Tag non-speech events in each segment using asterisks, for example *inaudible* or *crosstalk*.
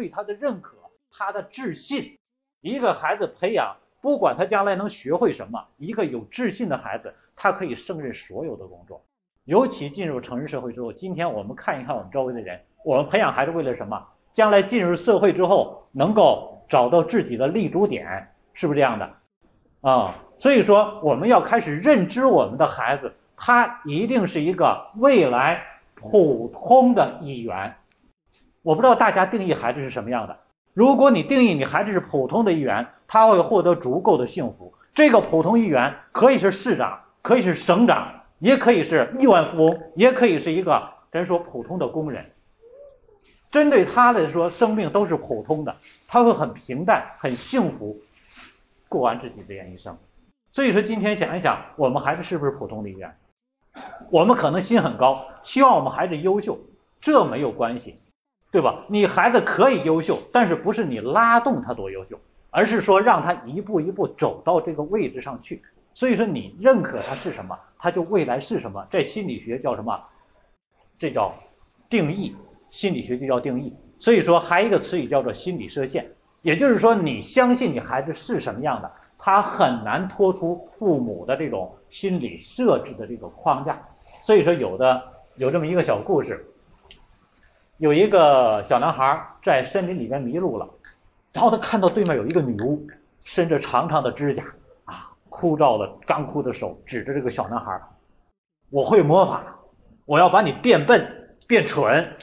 对他的认可，他的自信。一个孩子培养，不管他将来能学会什么，一个有自信的孩子，他可以胜任所有的工作。尤其进入成人社会之后，今天我们看一看我们周围的人，我们培养孩子为了什么？将来进入社会之后，能够找到自己的立足点，是不是这样的？啊，所以说我们要开始认知我们的孩子，他一定是一个未来普通的一员。我不知道大家定义孩子是什么样的。如果你定义你孩子是普通的一员，他会获得足够的幸福。这个普通一员可以是市长，可以是省长，也可以是亿万富翁，也可以是一个咱说普通的工人。针对他来说，生命都是普通的，他会很平淡、很幸福，过完自己这样一生。所以说，今天想一想，我们孩子是不是普通的一员？我们可能心很高，希望我们孩子优秀，这没有关系，对吧？你孩子可以优秀，但是不是你拉动他多优秀，而是说让他一步一步走到这个位置上去。所以说，你认可他是什么，他就未来是什么。在心理学叫什么？这叫定义。心理学就叫定义，所以说还有一个词语叫做心理设限，也就是说你相信你孩子是什么样的，他很难脱出父母的这种心理设置的这个框架。所以说有的有这么一个小故事，有一个小男孩在森林里面迷路了，然后他看到对面有一个女巫，伸着长长的指甲，啊，枯燥的干枯的手指着这个小男孩，我会魔法，我要把你变笨变蠢。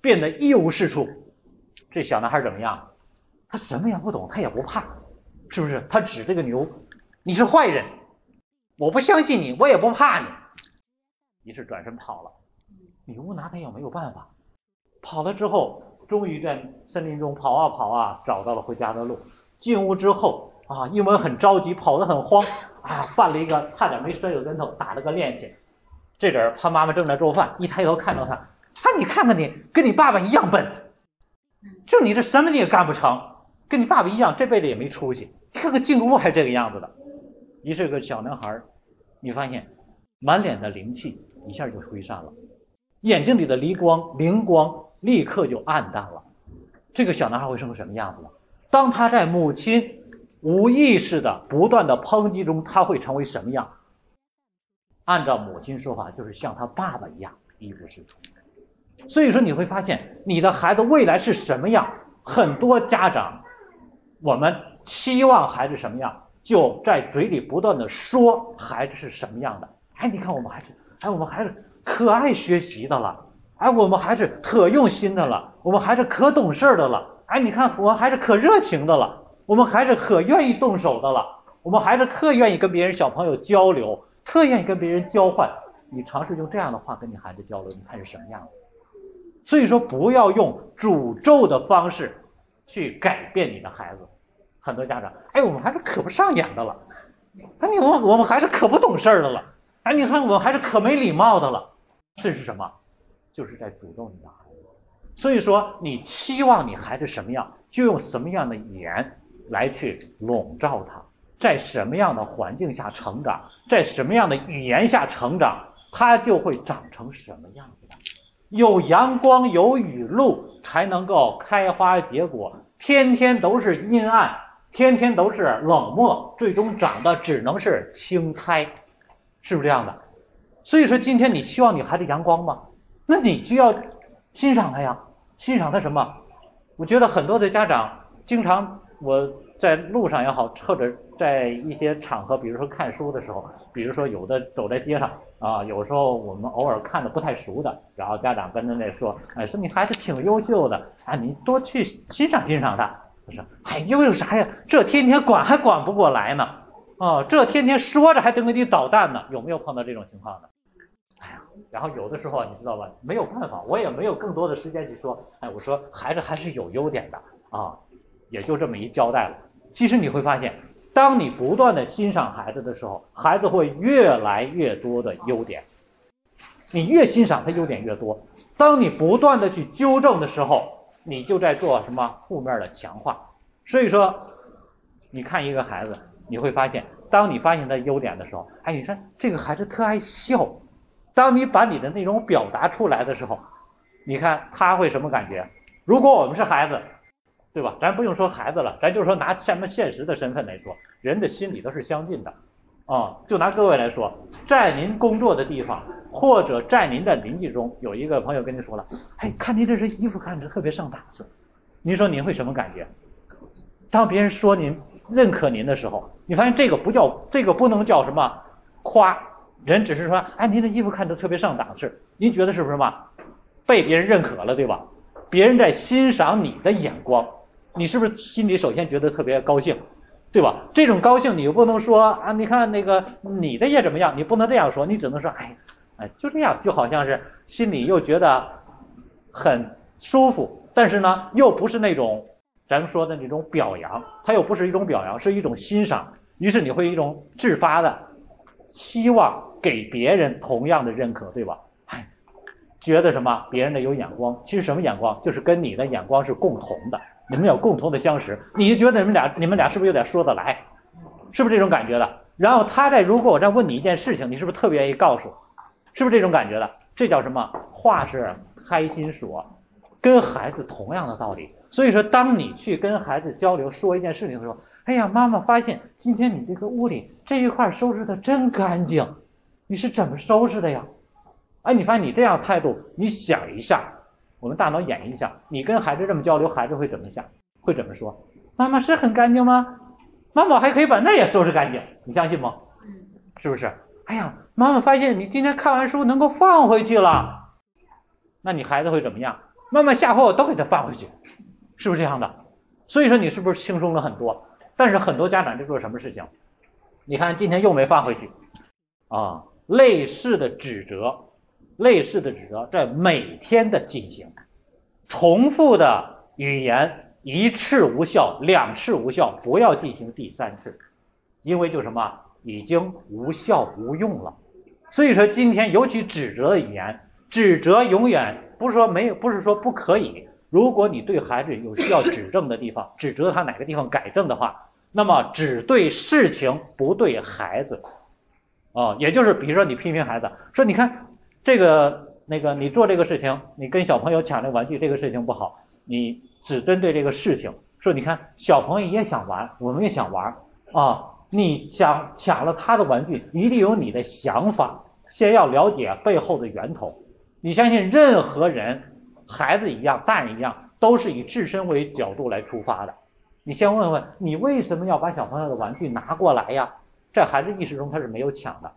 变得一无是处，这小男孩怎么样？他什么也不懂，他也不怕，是不是？他指这个牛，你是坏人，我不相信你，我也不怕你。于是转身跑了。女巫拿他也没有办法。跑了之后，终于在森林中跑啊跑啊，找到了回家的路。进屋之后啊，因为很着急，跑得很慌啊，犯了一个差点没摔个跟头，打了个趔趄。这阵儿他妈妈正在做饭，一抬头看到他。啊，你看看你，跟你爸爸一样笨，就你这什么你也干不成，跟你爸爸一样，这辈子也没出息。你看看进屋还这个样子的。于是个小男孩，你发现满脸的灵气一下就挥散了，眼睛里的离光灵光立刻就暗淡了。这个小男孩会生成什么样子呢？当他在母亲无意识的不断的抨击中，他会成为什么样？按照母亲说法，就是像他爸爸一样一无是处。所以说你会发现你的孩子未来是什么样，很多家长，我们期望孩子什么样，就在嘴里不断的说孩子是什么样的。哎，你看我们孩子，哎，我们孩子可爱学习的了，哎，我们还是可用心的了，我们还是可懂事的了，哎，你看我们孩子可热情的了，我们还是可愿意动手的了，我们还是特愿意跟别人小朋友交流，特愿意跟别人交换。你尝试用这样的话跟你孩子交流，你看是什么样的？所以说，不要用诅咒的方式去改变你的孩子。很多家长，哎，我们还是可不上眼的了，哎，你我我们还是可不懂事儿的了，哎，你看我们孩子可没礼貌的了，这是什么？就是在诅咒你的孩子。所以说，你期望你孩子什么样，就用什么样的语言来去笼罩他，在什么样的环境下成长，在什么样的语言下成长，他就会长成什么样子的。有阳光有雨露才能够开花结果，天天都是阴暗，天天都是冷漠，最终长的只能是青苔，是不是这样的？所以说，今天你希望你孩子阳光吗？那你就要欣赏他呀，欣赏他什么？我觉得很多的家长经常我在路上也好，或者在一些场合，比如说看书的时候，比如说有的走在街上。啊，有时候我们偶尔看的不太熟的，然后家长跟着那说，哎，说你孩子挺优秀的，啊，你多去欣赏欣赏他。我说，哎，优秀啥呀？这天天管还管不过来呢，哦，这天天说着还等着你捣蛋呢。有没有碰到这种情况的？然后有的时候你知道吧，没有办法，我也没有更多的时间去说，哎，我说孩子还是有优点的啊，也就这么一交代了。其实你会发现。当你不断的欣赏孩子的时候，孩子会越来越多的优点。你越欣赏他优点越多。当你不断的去纠正的时候，你就在做什么负面的强化。所以说，你看一个孩子，你会发现，当你发现他优点的时候，哎，你说这个孩子特爱笑。当你把你的内容表达出来的时候，你看他会什么感觉？如果我们是孩子，对吧？咱不用说孩子了，咱就说拿咱们现实的身份来说，人的心理都是相近的，啊，就拿各位来说，在您工作的地方，或者在您的邻居中，有一个朋友跟您说了，哎，看您这身衣服看着特别上档次，您说您会什么感觉？当别人说您认可您的时候，你发现这个不叫这个不能叫什么夸，人只是说，哎，您的衣服看着特别上档次，您觉得是不是嘛？被别人认可了，对吧？别人在欣赏你的眼光。你是不是心里首先觉得特别高兴，对吧？这种高兴你又不能说啊，你看那个你的也怎么样？你不能这样说，你只能说，哎，哎，就这样，就好像是心里又觉得很舒服，但是呢，又不是那种咱们说的那种表扬，它又不是一种表扬，是一种欣赏。于是你会一种自发的希望给别人同样的认可，对吧？哎，觉得什么？别人的有眼光，其实什么眼光？就是跟你的眼光是共同的。你们有共同的相识，你就觉得你们俩，你们俩是不是有点说得来？是不是这种感觉的？然后他在，如果我再问你一件事情，你是不是特别愿意告诉？是不是这种感觉的？这叫什么？话是开心说，跟孩子同样的道理。所以说，当你去跟孩子交流说一件事情的时候，哎呀，妈妈发现今天你这个屋里这一块收拾的真干净，你是怎么收拾的呀？哎，你发现你这样态度，你想一下。我们大脑演一下，你跟孩子这么交流，孩子会怎么想？会怎么说？妈妈是很干净吗？妈妈还可以把那也收拾干净，你相信吗？是不是？哎呀，妈妈发现你今天看完书能够放回去了，那你孩子会怎么样？妈妈下回我都给他放回去，是不是这样的？所以说你是不是轻松了很多？但是很多家长在做什么事情？你看今天又没放回去，啊，类似的指责。类似的指责在每天的进行，重复的语言一次无效，两次无效，不要进行第三次，因为就什么已经无效无用了。所以说今天尤其指责的语言，指责永远不是说没有，不是说不可以。如果你对孩子有需要指正的地方，指责他哪个地方改正的话，那么只对事情不对孩子，啊，也就是比如说你批评孩子说，你看。这个那个，你做这个事情，你跟小朋友抢这玩具，这个事情不好。你只针对这个事情说，你看小朋友也想玩，我们也想玩啊。你想抢了他的玩具，一定有你的想法，先要了解背后的源头。你相信任何人，孩子一样，大人一样，都是以自身为角度来出发的。你先问问，你为什么要把小朋友的玩具拿过来呀？在孩子意识中，他是没有抢的。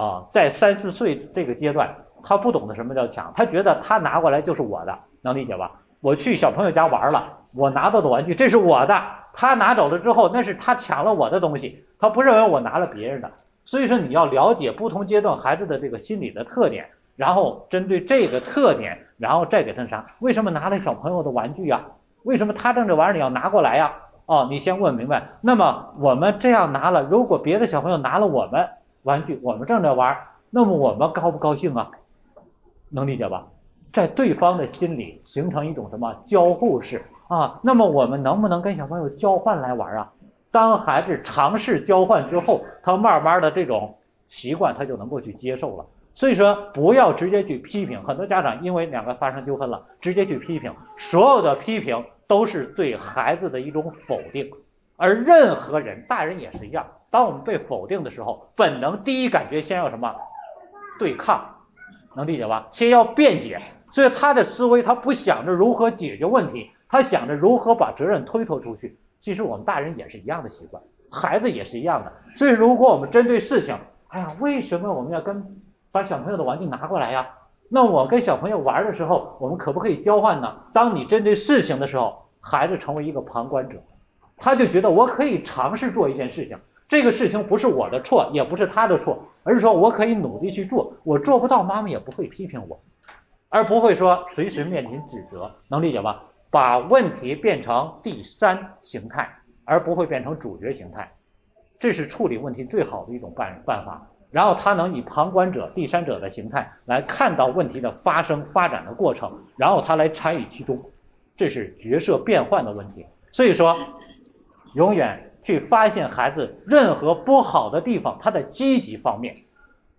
啊，在三四岁这个阶段，他不懂得什么叫抢，他觉得他拿过来就是我的，能理解吧？我去小朋友家玩了，我拿到的玩具这是我的，他拿走了之后，那是他抢了我的东西，他不认为我拿了别人的。所以说，你要了解不同阶段孩子的这个心理的特点，然后针对这个特点，然后再给他啥？为什么拿了小朋友的玩具呀？为什么他挣这玩意儿你要拿过来呀？哦，你先问明白。那么我们这样拿了，如果别的小朋友拿了我们。玩具，我们正在玩儿，那么我们高不高兴啊？能理解吧？在对方的心里形成一种什么交互式啊？那么我们能不能跟小朋友交换来玩啊？当孩子尝试交换之后，他慢慢的这种习惯他就能够去接受了。所以说，不要直接去批评。很多家长因为两个发生纠纷了，直接去批评，所有的批评都是对孩子的一种否定，而任何人，大人也是一样。当我们被否定的时候，本能第一感觉先要什么？对抗，能理解吧？先要辩解，所以他的思维他不想着如何解决问题，他想着如何把责任推脱出去。其实我们大人也是一样的习惯，孩子也是一样的。所以如果我们针对事情，哎呀，为什么我们要跟把小朋友的玩具拿过来呀？那我跟小朋友玩的时候，我们可不可以交换呢？当你针对事情的时候，孩子成为一个旁观者，他就觉得我可以尝试做一件事情。这个事情不是我的错，也不是他的错，而是说我可以努力去做，我做不到，妈妈也不会批评我，而不会说随时面临指责，能理解吧？把问题变成第三形态，而不会变成主角形态，这是处理问题最好的一种办办法。然后他能以旁观者、第三者的形态来看到问题的发生、发展的过程，然后他来参与其中，这是角色变换的问题。所以说，永远。去发现孩子任何不好的地方，他的积极方面，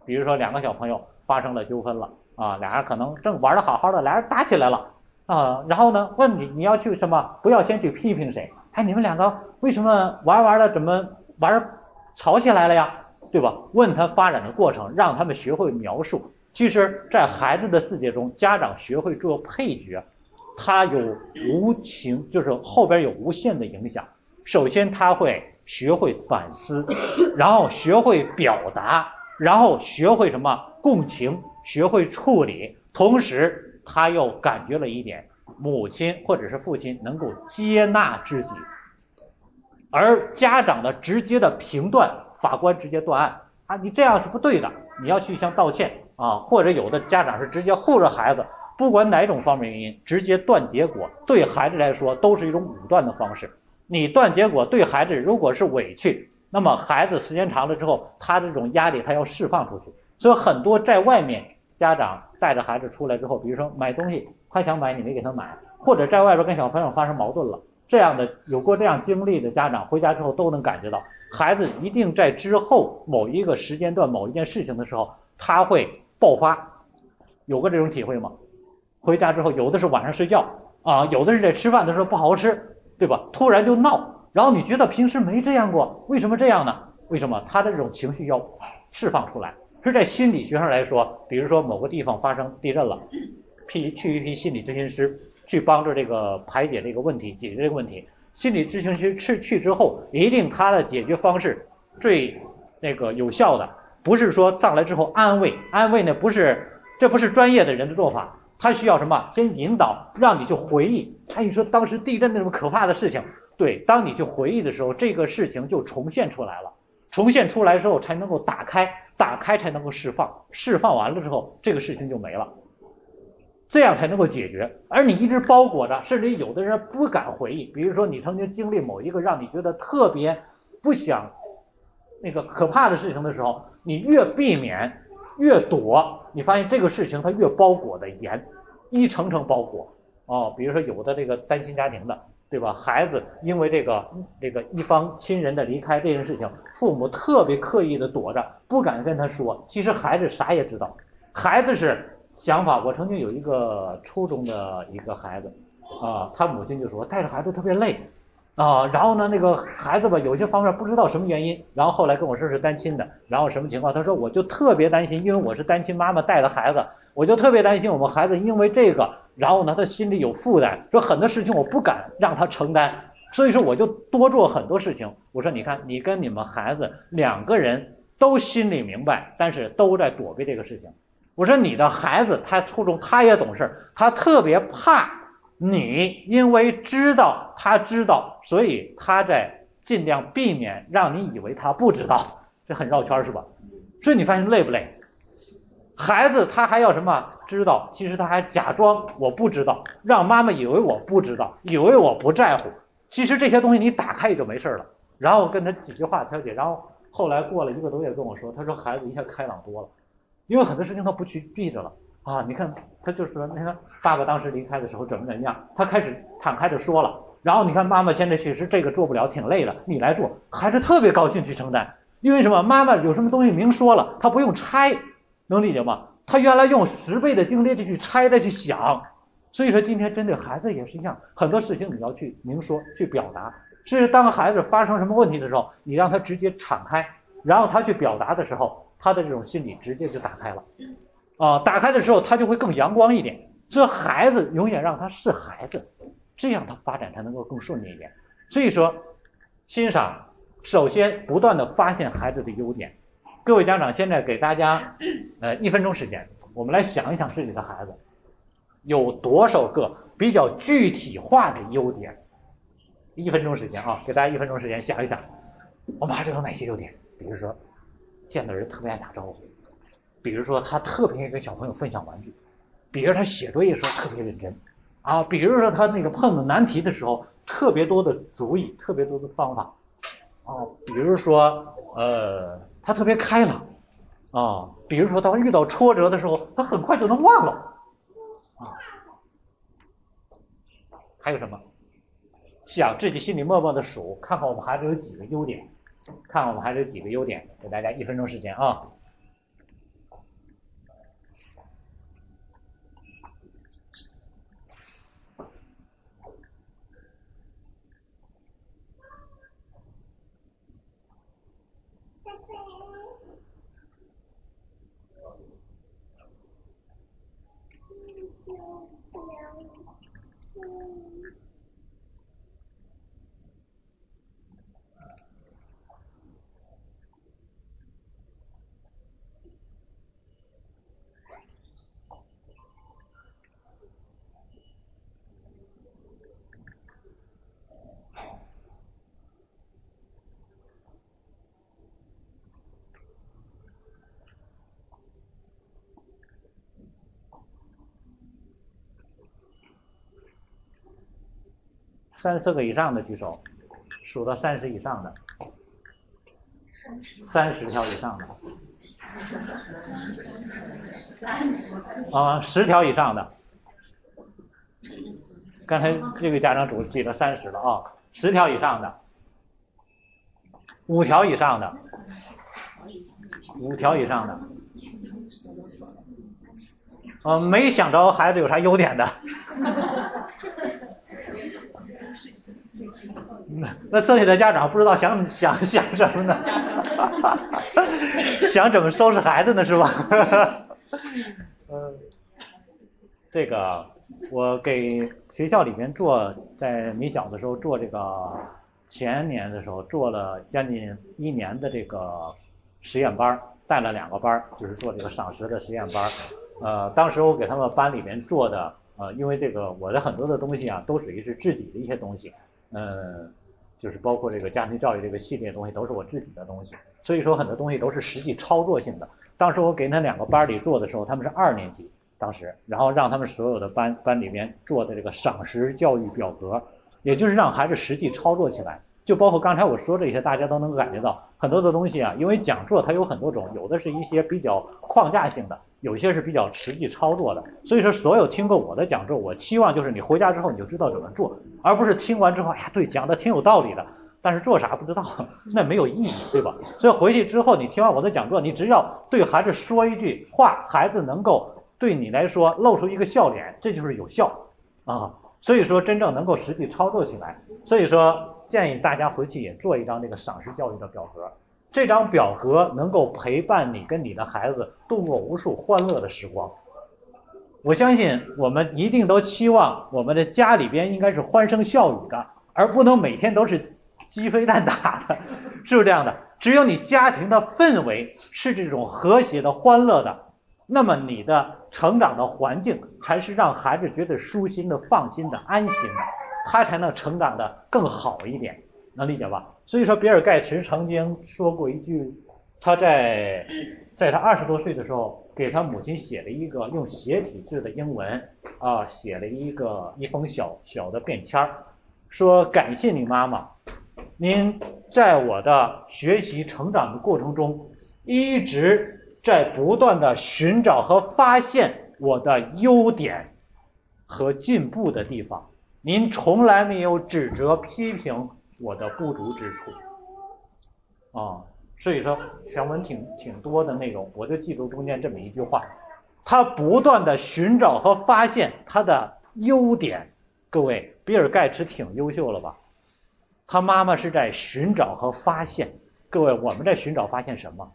比如说两个小朋友发生了纠纷了啊，俩人可能正玩的好好的，俩人打起来了，啊，然后呢，问你你要去什么？不要先去批评谁。哎，你们两个为什么玩玩的怎么玩吵起来了呀？对吧？问他发展的过程，让他们学会描述。其实，在孩子的世界中，家长学会做配角，他有无情，就是后边有无限的影响。首先，他会学会反思，然后学会表达，然后学会什么共情，学会处理，同时。他又感觉了一点，母亲或者是父亲能够接纳自己，而家长的直接的评断，法官直接断案啊，你这样是不对的，你要去向道歉啊，或者有的家长是直接护着孩子，不管哪种方面原因，直接断结果，对孩子来说都是一种武断的方式。你断结果对孩子如果是委屈，那么孩子时间长了之后，他这种压力他要释放出去，所以很多在外面。家长带着孩子出来之后，比如说买东西，他想买你没给他买，或者在外边跟小朋友发生矛盾了，这样的有过这样经历的家长，回家之后都能感觉到，孩子一定在之后某一个时间段某一件事情的时候，他会爆发，有过这种体会吗？回家之后，有的是晚上睡觉啊，有的是在吃饭的时候不好好吃，对吧？突然就闹，然后你觉得平时没这样过，为什么这样呢？为什么他的这种情绪要释放出来？是在心理学上来说，比如说某个地方发生地震了，*coughs* 批去一批心理咨询师去帮助这个排解这个问题，解决这个问题。心理咨询师去去之后，一定他的解决方式最那个有效的，不是说上来之后安慰，安慰呢不是，这不是专业的人的做法，他需要什么？先引导，让你去回忆。哎，你说当时地震那种可怕的事情，对，当你去回忆的时候，这个事情就重现出来了。重现出来之后，才能够打开，打开才能够释放，释放完了之后，这个事情就没了，这样才能够解决。而你一直包裹着，甚至有的人不敢回忆，比如说你曾经经历某一个让你觉得特别不想那个可怕的事情的时候，你越避免，越躲，你发现这个事情它越包裹的严，一层层包裹。哦，比如说有的这个单亲家庭的。对吧？孩子因为这个这个一方亲人的离开这件事情，父母特别刻意的躲着，不敢跟他说。其实孩子啥也知道，孩子是想法。我曾经有一个初中的一个孩子，啊，他母亲就说带着孩子特别累，啊，然后呢，那个孩子吧，有些方面不知道什么原因，然后后来跟我说是单亲的，然后什么情况？他说我就特别担心，因为我是单亲妈妈带的孩子，我就特别担心我们孩子因为这个。然后呢，他心里有负担，说很多事情我不敢让他承担，所以说我就多做很多事情。我说，你看，你跟你们孩子两个人都心里明白，但是都在躲避这个事情。我说，你的孩子他初中他也懂事，他特别怕你，因为知道他知道，所以他在尽量避免让你以为他不知道，这很绕圈是吧？所以你发现累不累？孩子他还要什么知道？其实他还假装我不知道，让妈妈以为我不知道，以为我不在乎。其实这些东西你打开也就没事了。然后跟他几句话调解，然后后来过了一个多月跟我说，他说孩子一下开朗多了，因为很多事情他不去避着了啊。你看他就说，你看爸爸当时离开的时候怎么怎么样，他开始敞开的说了。然后你看妈妈现在确实这个做不了，挺累的，你来做，孩子特别高兴去承担，因为什么？妈妈有什么东西明说了，他不用拆。能理解吗？他原来用十倍的精力去拆再去想，所以说今天针对孩子也是一样，很多事情你要去明说去表达。甚至当孩子发生什么问题的时候，你让他直接敞开，然后他去表达的时候，他的这种心理直接就打开了，啊，打开的时候他就会更阳光一点。所以孩子永远让他是孩子，这样他发展才能够更顺利一点。所以说，欣赏首先不断的发现孩子的优点。各位家长，现在给大家，呃，一分钟时间，我们来想一想自己的孩子有多少个比较具体化的优点。一分钟时间啊，给大家一分钟时间想一想，我们孩子有哪些优点？比如说，见到人特别爱打招呼；比如说他特别愿意跟小朋友分享玩具；比如他写作业时候特别认真；啊，比如说他那个碰到难题的时候特别多的主意、特别多的方法；哦，比如说呃。他特别开朗，啊，比如说他遇到挫折的时候，他很快就能忘了，啊，还有什么？想自己心里默默的数，看看我们孩子有几个优点，看我们孩子有几个优点，给大家一分钟时间啊。三四个以上的举手，数到三十以上的，三十条以上的，啊，十条以上的。刚才这位家长主记了三十了啊，十条以上的，五条以上的，五条以上的，呃，没想着孩子有啥优点的，*laughs* 那剩下的家长不知道想想想什么呢？*laughs* 想怎么收拾孩子呢？是吧？嗯，*laughs* 这个。我给学校里面做，在你小的时候做这个，前年的时候做了将近一年的这个实验班，带了两个班，就是做这个赏识的实验班。呃，当时我给他们班里面做的，呃，因为这个我的很多的东西啊，都属于是自己的一些东西，嗯，就是包括这个家庭教育这个系列东西都是我自己的东西，所以说很多东西都是实际操作性的。当时我给那两个班里做的时候，他们是二年级。当时，然后让他们所有的班班里面做的这个赏识教育表格，也就是让孩子实际操作起来。就包括刚才我说这些，大家都能感觉到很多的东西啊。因为讲座它有很多种，有的是一些比较框架性的，有些是比较实际操作的。所以说，所有听过我的讲座，我期望就是你回家之后你就知道怎么做，而不是听完之后，哎呀，对，讲的挺有道理的，但是做啥不知道，那没有意义，对吧？所以回去之后，你听完我的讲座，你只要对孩子说一句话，孩子能够。对你来说露出一个笑脸，这就是有效啊。所以说真正能够实际操作起来，所以说建议大家回去也做一张这个赏识教育的表格。这张表格能够陪伴你跟你的孩子度过无数欢乐的时光。我相信我们一定都期望我们的家里边应该是欢声笑语的，而不能每天都是鸡飞蛋打的，是不是这样的？只有你家庭的氛围是这种和谐的、欢乐的。那么你的成长的环境才是让孩子觉得舒心的、放心的、安心的，他才能成长的更好一点，能理解吧？所以说，比尔盖茨曾经说过一句，他在在他二十多岁的时候，给他母亲写了一个用斜体字的英文啊，写了一个一封小小的便签儿，说感谢你妈妈，您在我的学习成长的过程中一直。在不断的寻找和发现我的优点和进步的地方，您从来没有指责批评我的不足之处，啊，所以说全文挺挺多的内容，我就记住中间这么一句话：他不断的寻找和发现他的优点。各位，比尔盖茨挺优秀了吧？他妈妈是在寻找和发现。各位，我们在寻找发现什么？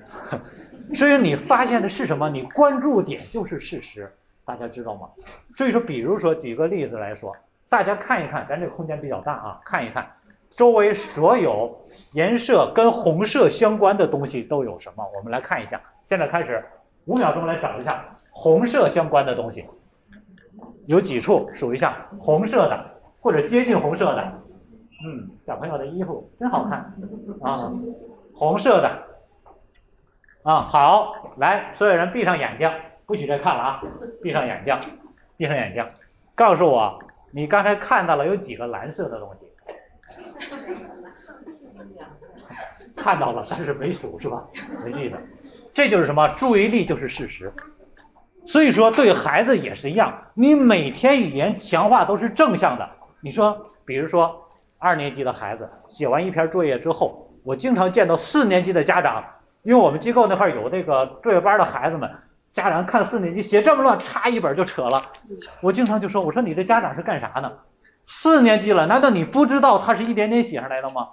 *laughs* 所以你发现的是什么？你关注点就是事实，大家知道吗？所以说，比如说举个例子来说，大家看一看，咱这个空间比较大啊，看一看周围所有颜色跟红色相关的东西都有什么？我们来看一下，现在开始五秒钟来找一下红色相关的东西，有几处？数一下红色的或者接近红色的。嗯，小朋友的衣服真好看啊，红色的。啊，好，来，所有人闭上眼睛，不许再看了啊！闭上眼睛，闭上眼睛，告诉我，你刚才看到了有几个蓝色的东西？看到了，但是没数是吧？没记得，这就是什么？注意力就是事实。所以说，对孩子也是一样，你每天语言强化都是正向的。你说，比如说二年级的孩子写完一篇作业之后，我经常见到四年级的家长。因为我们机构那块有那个作业班的孩子们，家长看四年级写这么乱，插一本就扯了。我经常就说：“我说你这家长是干啥呢？四年级了，难道你不知道他是一点点写上来的吗？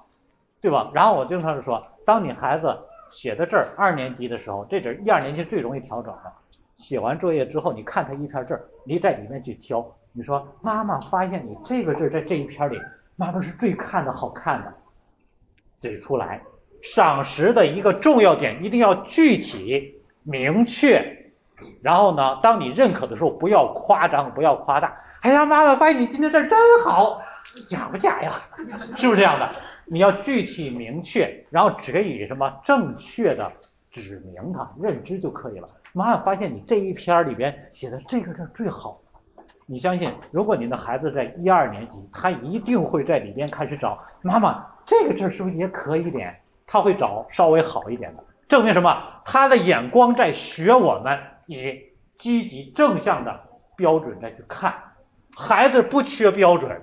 对吧？”然后我经常就说：“当你孩子写的字儿二年级的时候，这字一二年级最容易调整的。写完作业之后，你看他一篇字儿，你在里面去挑。你说妈妈发现你这个字在这一篇里，妈妈是最看的好看的，指出来。”赏识的一个重要点，一定要具体明确。然后呢，当你认可的时候，不要夸张，不要夸大。哎呀，妈妈发现你今天这真好，假不假呀？*laughs* 是不是这样的？你要具体明确，然后只以什么正确的指明它，认知就可以了。妈妈发现你这一篇里边写的这个字最好，你相信，如果你的孩子在一二年级，他一定会在里边开始找妈妈这个字是不是也可以点？他会找稍微好一点的，证明什么？他的眼光在学我们以积极正向的标准再去看。孩子不缺标准，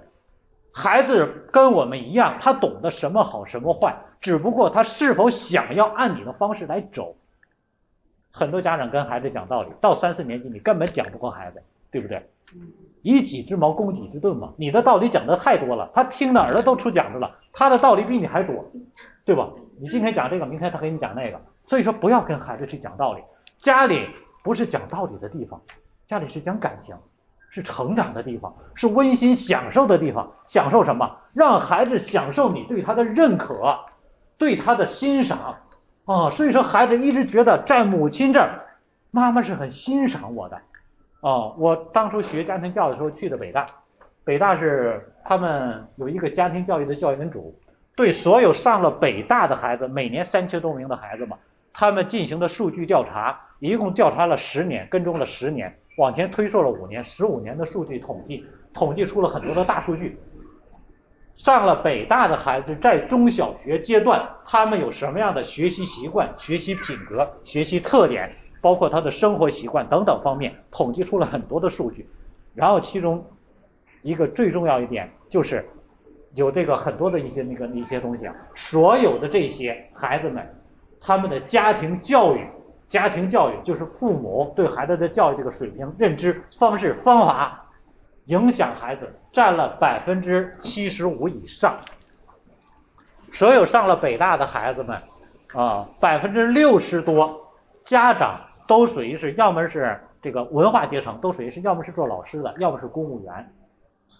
孩子跟我们一样，他懂得什么好什么坏，只不过他是否想要按你的方式来走。很多家长跟孩子讲道理，到三四年级你根本讲不过孩子，对不对？以己之矛攻己之盾嘛。你的道理讲的太多了，他听的耳朵都出茧子了。他的道理比你还多，对吧？你今天讲这个，明天他给你讲那个。所以说，不要跟孩子去讲道理。家里不是讲道理的地方，家里是讲感情，是成长的地方，是温馨享受的地方。享受什么？让孩子享受你对他的认可，对他的欣赏。啊，所以说孩子一直觉得在母亲这儿，妈妈是很欣赏我的。哦，我当初学家庭教育的时候去的北大，北大是他们有一个家庭教育的教研组，对所有上了北大的孩子，每年三千多名的孩子嘛，他们进行的数据调查，一共调查了十年，跟踪了十年，往前推溯了五年，十五年的数据统计，统计出了很多的大数据。上了北大的孩子，在中小学阶段，他们有什么样的学习习惯、学习品格、学习特点，包括他的生活习惯等等方面，统计出了很多的数据。然后其中一个最重要一点就是，有这个很多的一些那个一些东西啊，所有的这些孩子们，他们的家庭教育、家庭教育就是父母对孩子的教育这个水平、认知方式、方法。影响孩子占了百分之七十五以上，所有上了北大的孩子们，啊，百分之六十多家长都属于是要么是这个文化阶层，都属于是要么是做老师的，要么是公务员，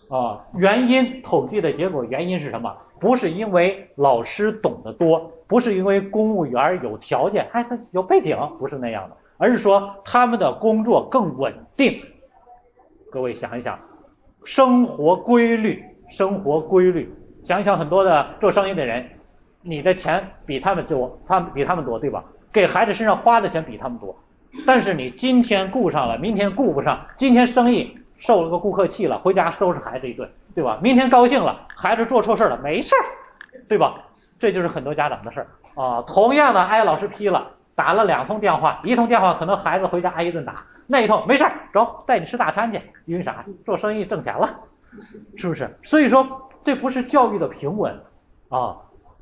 啊，原因统计的结果原因是什么？不是因为老师懂得多，不是因为公务员有条件，哎，有背景，不是那样的，而是说他们的工作更稳定。各位想一想。生活规律，生活规律。想一想很多的做生意的人，你的钱比他们多，他们比他们多，对吧？给孩子身上花的钱比他们多，但是你今天顾上了，明天顾不上。今天生意受了个顾客气了，回家收拾孩子一顿，对吧？明天高兴了，孩子做错事了，没事儿，对吧？这就是很多家长的事儿啊。同样的挨老师批了，打了两通电话，一通电话可能孩子回家挨一顿打。那一通没事儿，走，带你吃大餐去。因为啥？做生意挣钱了，是不是？所以说，这不是教育的平稳啊。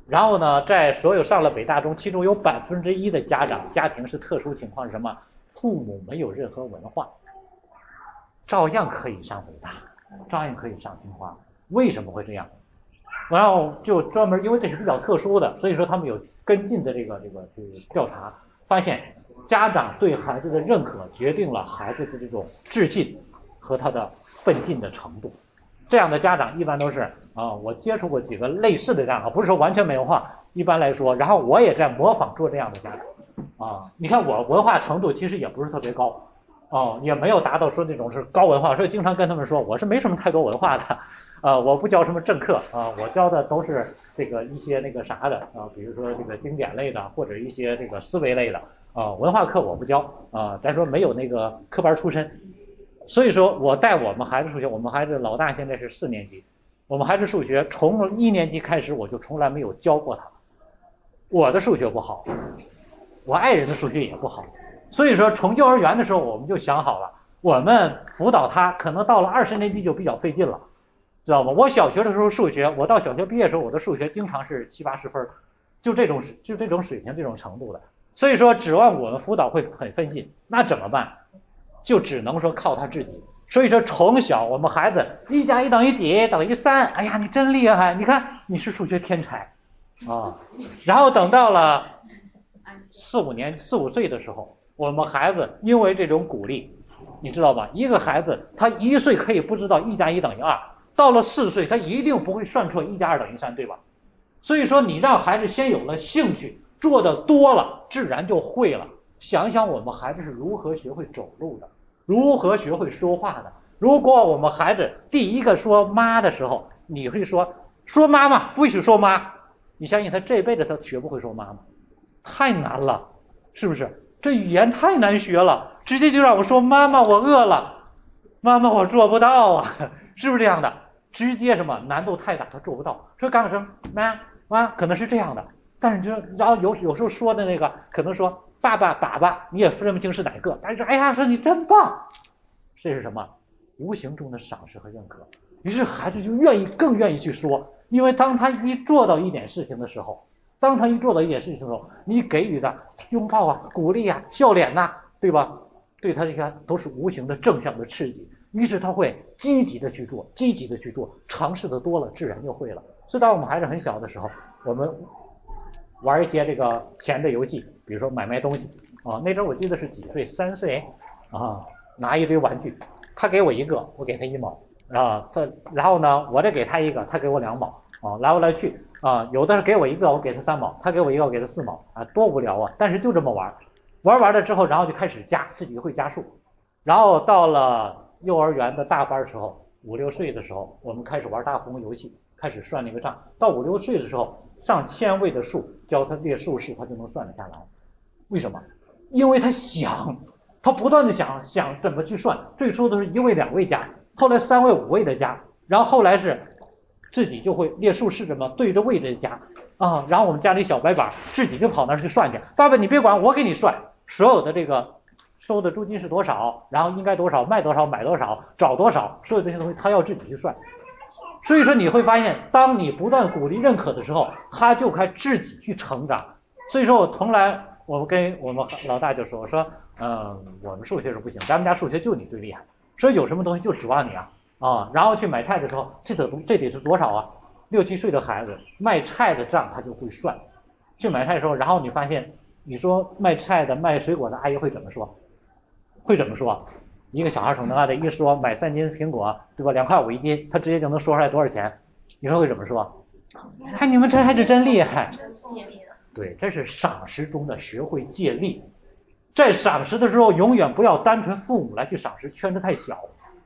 然后呢，在所有上了北大中，其中有百分之一的家长家庭是特殊情况，是什么？父母没有任何文化，照样可以上北大，照样可以上清华。为什么会这样？然后就专门因为这是比较特殊的，所以说他们有跟进的这个这个这个调查，发现。家长对孩子的认可决定了孩子的这种致敬和他的奋进的程度。这样的家长一般都是啊，我接触过几个类似的家长，不是说完全没文化。一般来说，然后我也在模仿做这样的家长啊。你看我文化程度其实也不是特别高。哦，也没有达到说那种是高文化，所以经常跟他们说，我是没什么太多文化的，*laughs* 啊，我不教什么政课啊，我教的都是这个一些那个啥的啊，比如说这个经典类的或者一些这个思维类的啊，文化课我不教啊，咱说没有那个科班出身，所以说我带我们孩子数学，我们孩子老大现在是四年级，我们孩子数学从一年级开始我就从来没有教过他，我的数学不好，我爱人的数学也不好。所以说，从幼儿园的时候我们就想好了，我们辅导他，可能到了二十年级就比较费劲了，知道吗？我小学的时候数学，我到小学毕业的时候，我的数学经常是七八十分，就这种就这种水平、这种程度的。所以说，指望我们辅导会很费劲，那怎么办？就只能说靠他自己。所以说，从小我们孩子一加一等于几？等于三。哎呀，你真厉害！你看你是数学天才啊。然后等到了四五年、四五岁的时候。我们孩子因为这种鼓励，你知道吧？一个孩子他一岁可以不知道一加一等于二，到了四岁他一定不会算错一加二等于三，对吧？所以说你让孩子先有了兴趣，做的多了，自然就会了。想想我们孩子是如何学会走路的，如何学会说话的。如果我们孩子第一个说妈的时候，你会说说妈妈，不许说妈，你相信他这辈子他学不会说妈妈，太难了，是不是？这语言太难学了，直接就让我说妈妈，我饿了，妈妈，我做不到啊，*laughs* 是不是这样的？直接什么难度太大，他做不到。说刚生妈妈，可能是这样的，但是就然后有有时候说的那个，可能说爸爸爸爸，你也分不清是哪个。但是哎呀，说你真棒，这是什么？无形中的赏识和认可。于是孩子就愿意更愿意去说，因为当他一做到一点事情的时候，当他一做到一件事情的时候，你给予的拥抱啊、鼓励啊、笑脸呐，对吧？对他这个都是无形的正向的刺激。于是他会积极的去做，积极的去做，尝试的多了，自然就会了。所以当我们孩子很小的时候，我们玩一些这个钱的游戏，比如说买卖东西啊。那阵我记得是几岁，三岁啊，拿一堆玩具，他给我一个，我给他一毛啊。这然后呢，我再给他一个，他给我两毛啊，来回来去啊，有的是给我一个，我给他三毛，他给我一个，我给他四毛啊，多无聊啊！但是就这么玩，玩完了之后，然后就开始加，自己会加数，然后到了。幼儿园的大班时候，五六岁的时候，我们开始玩大富翁游戏，开始算那个账。到五六岁的时候，上千位的数，教他列数式，他就能算得下来。为什么？因为他想，他不断的想，想怎么去算。最初都是一位、两位加，后来三位、五位的加，然后后来是自己就会列竖式，什么对着位置加啊。然后我们家里小白板自己就跑那儿去算去。爸爸，你别管，我给你算所有的这个。收的租金是多少？然后应该多少卖多少买多少找多少？所有这些东西他要自己去算。所以说你会发现，当你不断鼓励认可的时候，他就开自己去成长。所以说我从来我跟我们老大就说说，嗯，我们数学是不行，咱们家数学就你最厉害，所以有什么东西就指望你啊啊！然后去买菜的时候，这得这得是多少啊？六七岁的孩子卖菜的账他就会算。去买菜的时候，然后你发现，你说卖菜的卖水果的阿姨会怎么说？会怎么说？一个小孩儿从那的一说买三斤苹果，对吧？两块五一斤，他直接就能说出来多少钱？你说会怎么说？哎，你们这孩子真厉害！对，这是赏识中的学会借力。在赏识的时候，永远不要单纯父母来去赏识，圈子太小。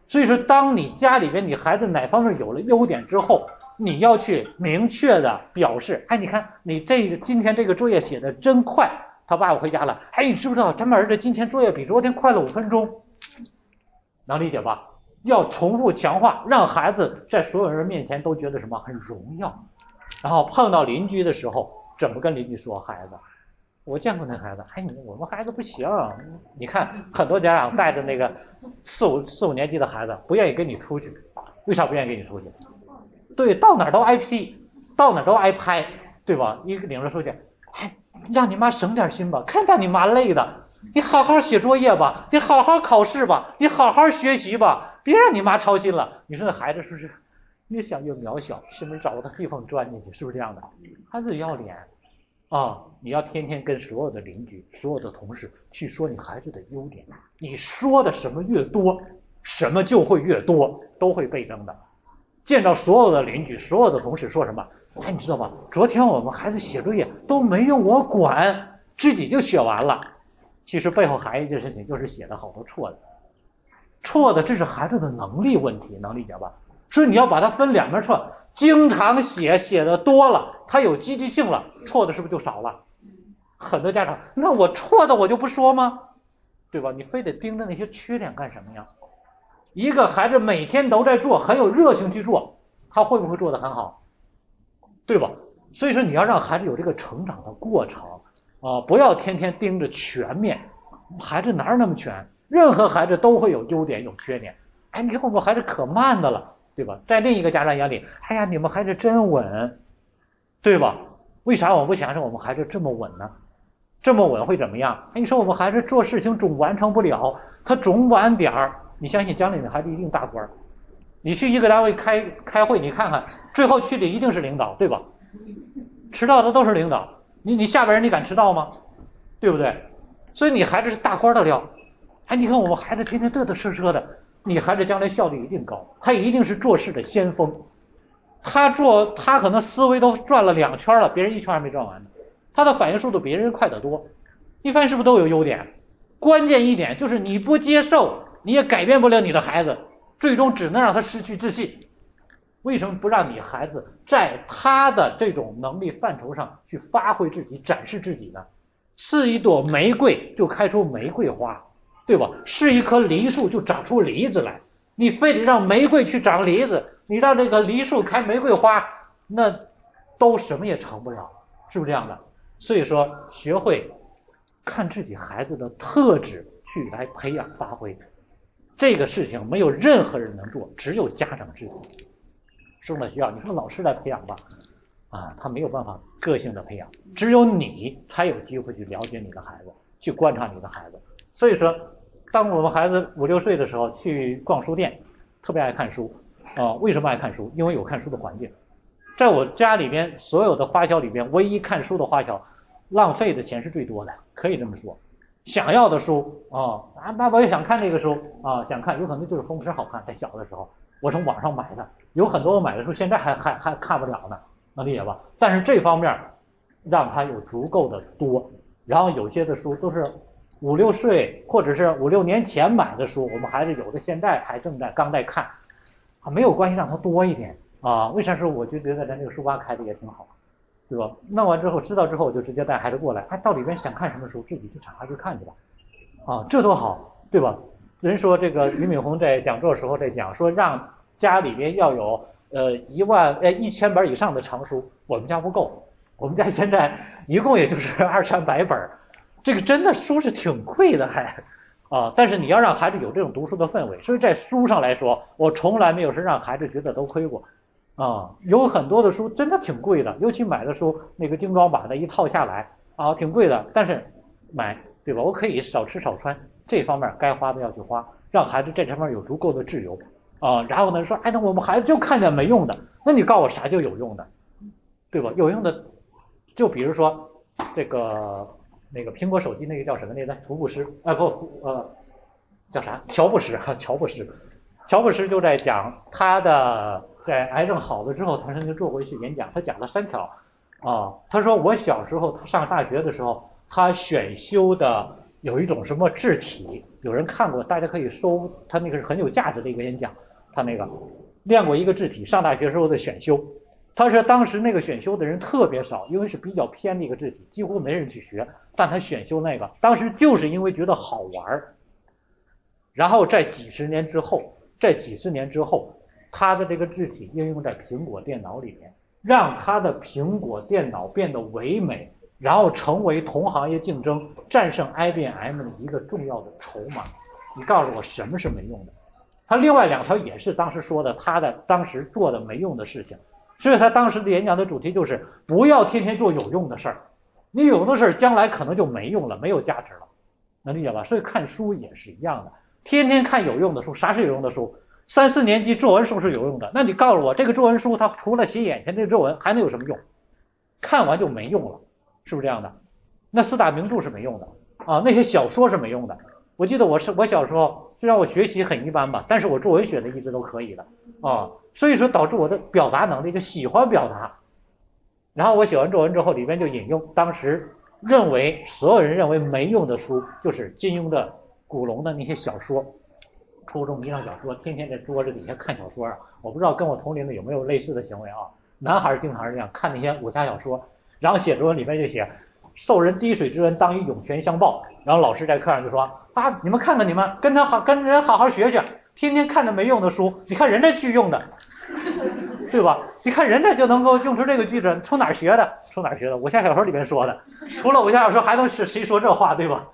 所以说，当你家里边你孩子哪方面有了优点之后，你要去明确的表示：哎，你看你这个今天这个作业写的真快。他爸爸回家了，哎，你知不知道咱们儿子今天作业比昨天快了五分钟？能理解吧？要重复强化，让孩子在所有人面前都觉得什么很荣耀。然后碰到邻居的时候，怎么跟邻居说？孩子，我见过那孩子，哎，你我们孩子不行。你看很多家长带着那个四五四五年级的孩子，不愿意跟你出去，为啥不愿意跟你出去？对，到哪都挨批，到哪都挨拍，对吧？一个领着出去，哎。让你妈省点心吧，看把你妈累的。你好好写作业吧，你好好考试吧，你好好学习吧，别让你妈操心了。你说那孩子是不是越想越渺小，是不是找个地方钻进去，是不是这样的？孩子要脸啊！你要天天跟所有的邻居、所有的同事去说你孩子的优点。你说的什么越多，什么就会越多，都会倍增的。见到所有的邻居、所有的同事说什么？哎，你知道吗？昨天我们孩子写作业都没用我管，自己就写完了。其实背后还有一件事情，就是写的好多错的，错的这是孩子的能力问题，能理解吧？所以你要把它分两面错，经常写写的多了，他有积极性了，错的是不是就少了？很多家长，那我错的我就不说吗？对吧？你非得盯着那些缺点干什么呀？一个孩子每天都在做，很有热情去做，他会不会做得很好？对吧？所以说你要让孩子有这个成长的过程啊，不要天天盯着全面。孩子哪有那么全？任何孩子都会有优点有缺点。哎，你看我们孩子可慢的了，对吧？在另一个家长眼里，哎呀，你们孩子真稳，对吧？为啥我不想让我们孩子这么稳呢？这么稳会怎么样？哎，你说我们孩子做事情总完成不了，他总晚点儿，你相信将来你孩子一定大官儿。你去一个单位开开会，你看看。最后去的一定是领导，对吧？迟到的都是领导。你你下边人你敢迟到吗？对不对？所以你孩子是大官的料。哎，你看我们孩子天天嘚嘚瑟瑟的，你孩子将来效率一定高，他一定是做事的先锋。他做他可能思维都转了两圈了，别人一圈还没转完呢。他的反应速度比人快得多。你发现是不是都有优点？关键一点就是你不接受，你也改变不了你的孩子，最终只能让他失去自信。为什么不让你孩子在他的这种能力范畴上去发挥自己、展示自己呢？是一朵玫瑰就开出玫瑰花，对吧？是一棵梨树就长出梨子来。你非得让玫瑰去长梨子，你让这个梨树开玫瑰花，那都什么也成不了，是不是这样的？所以说，学会看自己孩子的特质去来培养发挥，这个事情没有任何人能做，只有家长自己。送到学校，你说老师来培养吧，啊，他没有办法个性的培养，只有你才有机会去了解你的孩子，去观察你的孩子。所以说，当我们孩子五六岁的时候去逛书店，特别爱看书，啊，为什么爱看书？因为有看书的环境。在我家里边，所有的花销里边，唯一看书的花销，浪费的钱是最多的，可以这么说。想要的书啊啊，那我也想看这个书啊，想看，有可能就是封皮好看，在小的时候。我从网上买的，有很多我买的书现在还还还看不了呢，能理解吧？但是这方面让他有足够的多，然后有些的书都是五六岁或者是五六年前买的书，我们还是有的现在还正在刚在看，啊没有关系，让他多一点啊。为啥说我就觉得咱这个书吧开的也挺好，对吧？弄完之后知道之后，我就直接带孩子过来，哎，到里边想看什么书，自己去查去看去吧，啊，这多好，对吧？人说这个俞敏洪在讲座时候在讲说让。家里边要有呃一万呃一千本以上的藏书，我们家不够，我们家现在一共也就是二三百本，这个真的书是挺贵的还，啊，但是你要让孩子有这种读书的氛围，所以在书上来说，我从来没有是让孩子觉得都亏过，啊，有很多的书真的挺贵的，尤其买的书那个精装版的一套下来啊挺贵的，但是买对吧？我可以少吃少穿，这方面该花的要去花，让孩子在这方面有足够的自由。啊，然后呢说，哎，那我们孩子就看见没用的，那你告诉我啥叫有用的，对吧？有用的，就比如说这个那个苹果手机那个叫什么来着？福布斯？啊不，呃，叫啥？乔布斯哈，乔布斯，乔布斯就在讲他的在癌症好了之后，他曾经做过一次演讲，他讲了三条啊。他说我小时候他上大学的时候，他选修的有一种什么质体，有人看过，大家可以搜，他那个是很有价值的一个演讲。他那个练过一个字体，上大学时候的选修，他说当时那个选修的人特别少，因为是比较偏的一个字体，几乎没人去学。但他选修那个，当时就是因为觉得好玩儿。然后在几十年之后，在几十年之后，他的这个字体应用在苹果电脑里面，让他的苹果电脑变得唯美，然后成为同行业竞争战胜 IBM 的一个重要的筹码。你告诉我什么是没用的？他另外两条也是当时说的，他的当时做的没用的事情，所以他当时的演讲的主题就是不要天天做有用的事儿，你有的事儿将来可能就没用了，没有价值了，能理解吧？所以看书也是一样的，天天看有用的书，啥是有用的书？三四年级作文书是有用的，那你告诉我这个作文书它除了写眼前这作文还能有什么用？看完就没用了，是不是这样的？那四大名著是没用的啊，那些小说是没用的。我记得我是我小时候。虽然我学习很一般吧，但是我作文写的一直都可以的啊，所以说导致我的表达能力就喜欢表达。然后我写完作文之后，里边就引用当时认为所有人认为没用的书，就是金庸的、古龙的那些小说，初中迷上小说，天天在桌子底下看小说啊。我不知道跟我同龄的有没有类似的行为啊？男孩经常是这样看那些武侠小说，然后写作文里面就写“受人滴水之恩，当以涌泉相报”，然后老师在课上就说。啊！你们看看，你们跟他好，跟人好好学学。天天看着没用的书，你看人家句用的，对吧？你看人家就能够用出这个句子，从哪儿学的？从哪儿学的？武侠小说里面说的，除了武侠小说，还能是谁说这话，对吧？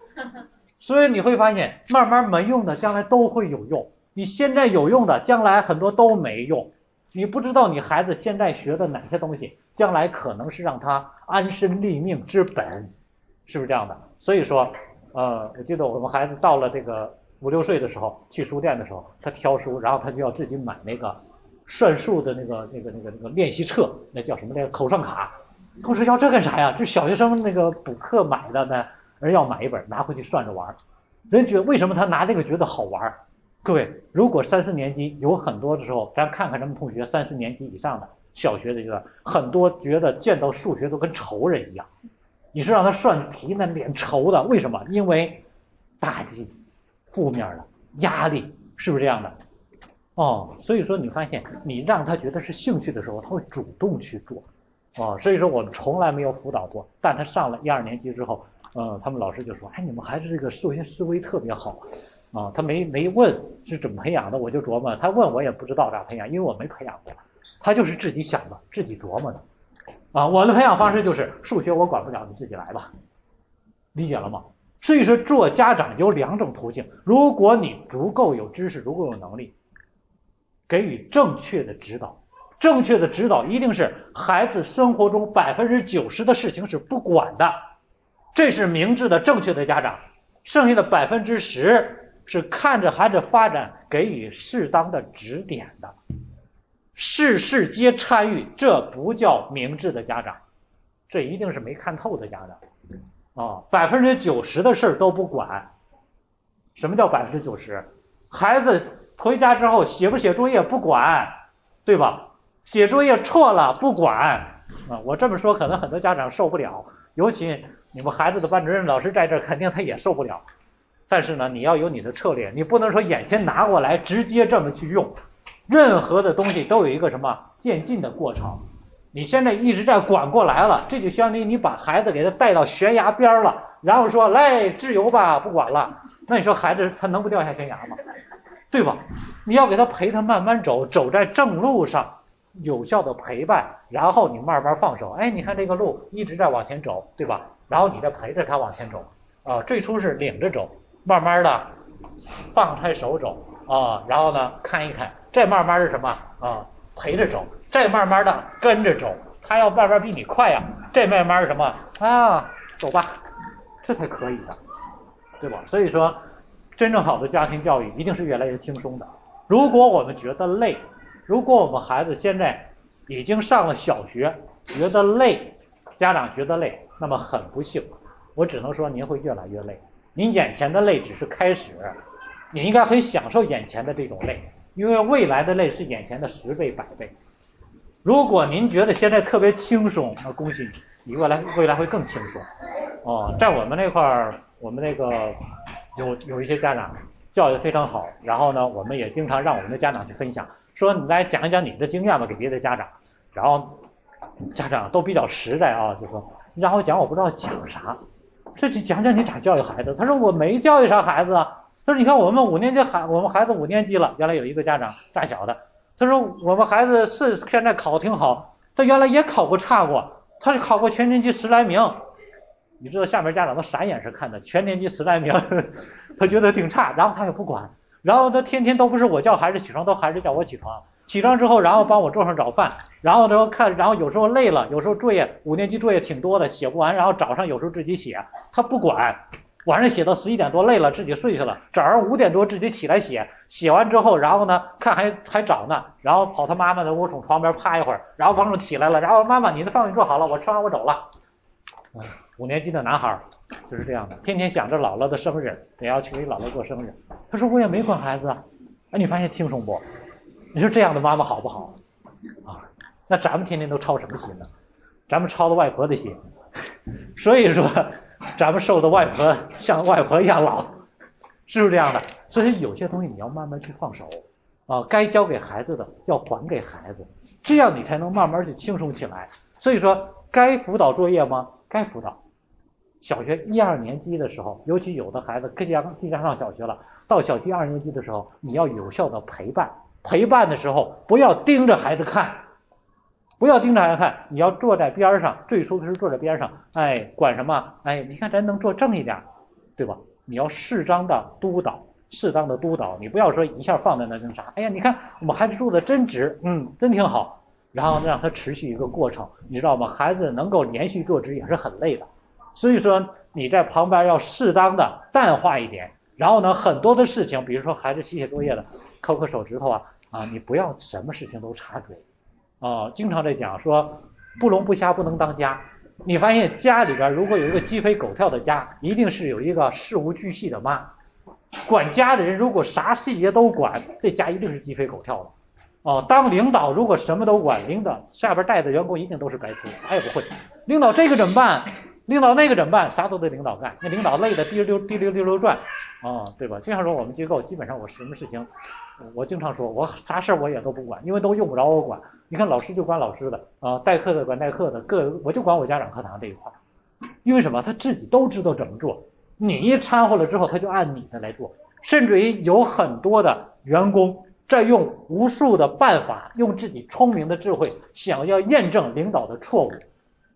所以你会发现，慢慢没用的，将来都会有用。你现在有用的，将来很多都没用。你不知道你孩子现在学的哪些东西，将来可能是让他安身立命之本，是不是这样的？所以说。呃，我记得我们孩子到了这个五六岁的时候，去书店的时候，他挑书，然后他就要自己买那个算术的那个、那个、那个、那个练习册，那叫什么来着？口算卡。我说要这干啥呀？这小学生那个补课买的呢，人要买一本拿回去算着玩。人觉为什么他拿这个觉得好玩？各位，如果三四年级有很多的时候，咱看看咱们同学三四年级以上的小学的阶段，很多觉得见到数学都跟仇人一样。你是让他算题，那脸愁的，为什么？因为打击、负面的压力，是不是这样的？哦，所以说你发现，你让他觉得是兴趣的时候，他会主动去做。哦，所以说我们从来没有辅导过，但他上了一二年级之后，呃，他们老师就说：“哎，你们孩子这个数学思维特别好，啊，他没没问是怎么培养的，我就琢磨，他问我也不知道咋培养，因为我没培养过，他就是自己想的，自己琢磨的，啊，我的培养方式就是数学我管不了，你自己来吧，理解了吗？所以说做家长有两种途径，如果你足够有知识，足够有能力，给予正确的指导，正确的指导一定是孩子生活中百分之九十的事情是不管的，这是明智的正确的家长，剩下的百分之十是看着孩子发展给予适当的指点的，事事皆参与，这不叫明智的家长，这一定是没看透的家长。啊，百分之九十的事都不管。什么叫百分之九十？孩子回家之后写不写作业不管，对吧？写作业错了不管啊！我这么说可能很多家长受不了，尤其你们孩子的班主任老师在这，肯定他也受不了。但是呢，你要有你的策略，你不能说眼前拿过来直接这么去用。任何的东西都有一个什么渐进的过程。你现在一直在管过来了，这就相当于你把孩子给他带到悬崖边了，然后说来自由吧，不管了。那你说孩子他能不掉下悬崖吗？对吧？你要给他陪他慢慢走，走在正路上，有效的陪伴，然后你慢慢放手。哎，你看这个路一直在往前走，对吧？然后你再陪着他往前走，啊，最初是领着走，慢慢的放开手走，啊，然后呢看一看，再慢慢是什么啊？陪着走。再慢慢的跟着走，他要慢慢比你快呀。再慢慢什么啊？走吧，这才可以的，对吧？所以说，真正好的家庭教育一定是越来越轻松的。如果我们觉得累，如果我们孩子现在已经上了小学，觉得累，家长觉得累，那么很不幸，我只能说您会越来越累。您眼前的累只是开始，你应该很享受眼前的这种累，因为未来的累是眼前的十倍、百倍。如果您觉得现在特别轻松，那恭喜你，你未来未来会更轻松。哦，在我们那块儿，我们那个有有一些家长教育非常好，然后呢，我们也经常让我们的家长去分享，说你来讲一讲你的经验吧，给别的家长。然后家长都比较实在啊，就说让我讲，我不知道讲啥，这就讲讲你咋教育孩子。他说我没教育啥孩子啊，他说你看我们五年级孩，我们孩子五年级了，原来有一个家长大小的。他说：“我们孩子是现在考挺好，他原来也考过差过，他是考过全年级十来名。你知道下面家长都傻眼是看的，全年级十来名，*laughs* 他觉得挺差，然后他也不管，然后他天天都不是我叫孩子起床，都孩子叫我起床。起床之后，然后帮我做上早饭，然后后看，然后有时候累了，有时候作业五年级作业挺多的，写不完，然后早上有时候自己写，他不管。”晚上写到十一点多累了，自己睡去了。早上五点多自己起来写，写完之后，然后呢看还还早呢，然后跑他妈妈的屋，从床边趴一会儿，然后帮助起来了，然后妈妈你的饭你做好了，我吃完我走了。五年级的男孩就是这样的，天天想着姥姥的生日，也要去给姥姥过生日。他说我也没管孩子啊，哎，你发现轻松不？你说这样的妈妈好不好？啊，那咱们天天都操什么心呢？咱们操的外婆的心，所以说。咱们受的外婆像外婆一样老，是不是这样的？所以有些东西你要慢慢去放手，啊，该交给孩子的要还给孩子，这样你才能慢慢去轻松起来。所以说，该辅导作业吗？该辅导。小学一二年级的时候，尤其有的孩子即将即将上小学了，到小学二年级的时候，你要有效的陪伴。陪伴的时候，不要盯着孩子看。不要盯着孩子看，你要坐在边上，最舒服是坐在边上。哎，管什么？哎，你看咱能坐正一点，对吧？你要适当的督导，适当的督导。你不要说一下放在那那啥。哎呀，你看我们孩子坐的真直，嗯，真挺好。然后让他持续一个过程，你知道吗？孩子能够连续坐直也是很累的。所以说你在旁边要适当的淡化一点。然后呢，很多的事情，比如说孩子写写作业了，抠抠手指头啊啊，你不要什么事情都插嘴。啊，经常在讲说，不聋不瞎不能当家。你发现家里边如果有一个鸡飞狗跳的家，一定是有一个事无巨细的妈。管家的人如果啥细节都管，这家一定是鸡飞狗跳的。哦，当领导如果什么都管，领导下边带的员工一定都是白痴，啥也不会。领导这个怎么办？领导那个怎么办？啥都得领导干，那领导累得滴溜滴溜滴溜转，啊，对吧？经常说我们机构基本上我什么事情，我经常说我啥事我也都不管，因为都用不着我管。你看老师就管老师的啊，代课的管代课的，各我就管我家长课堂这一块，因为什么？他自己都知道怎么做，你一掺和了之后，他就按你的来做，甚至于有很多的员工在用无数的办法，用自己聪明的智慧，想要验证领导的错误。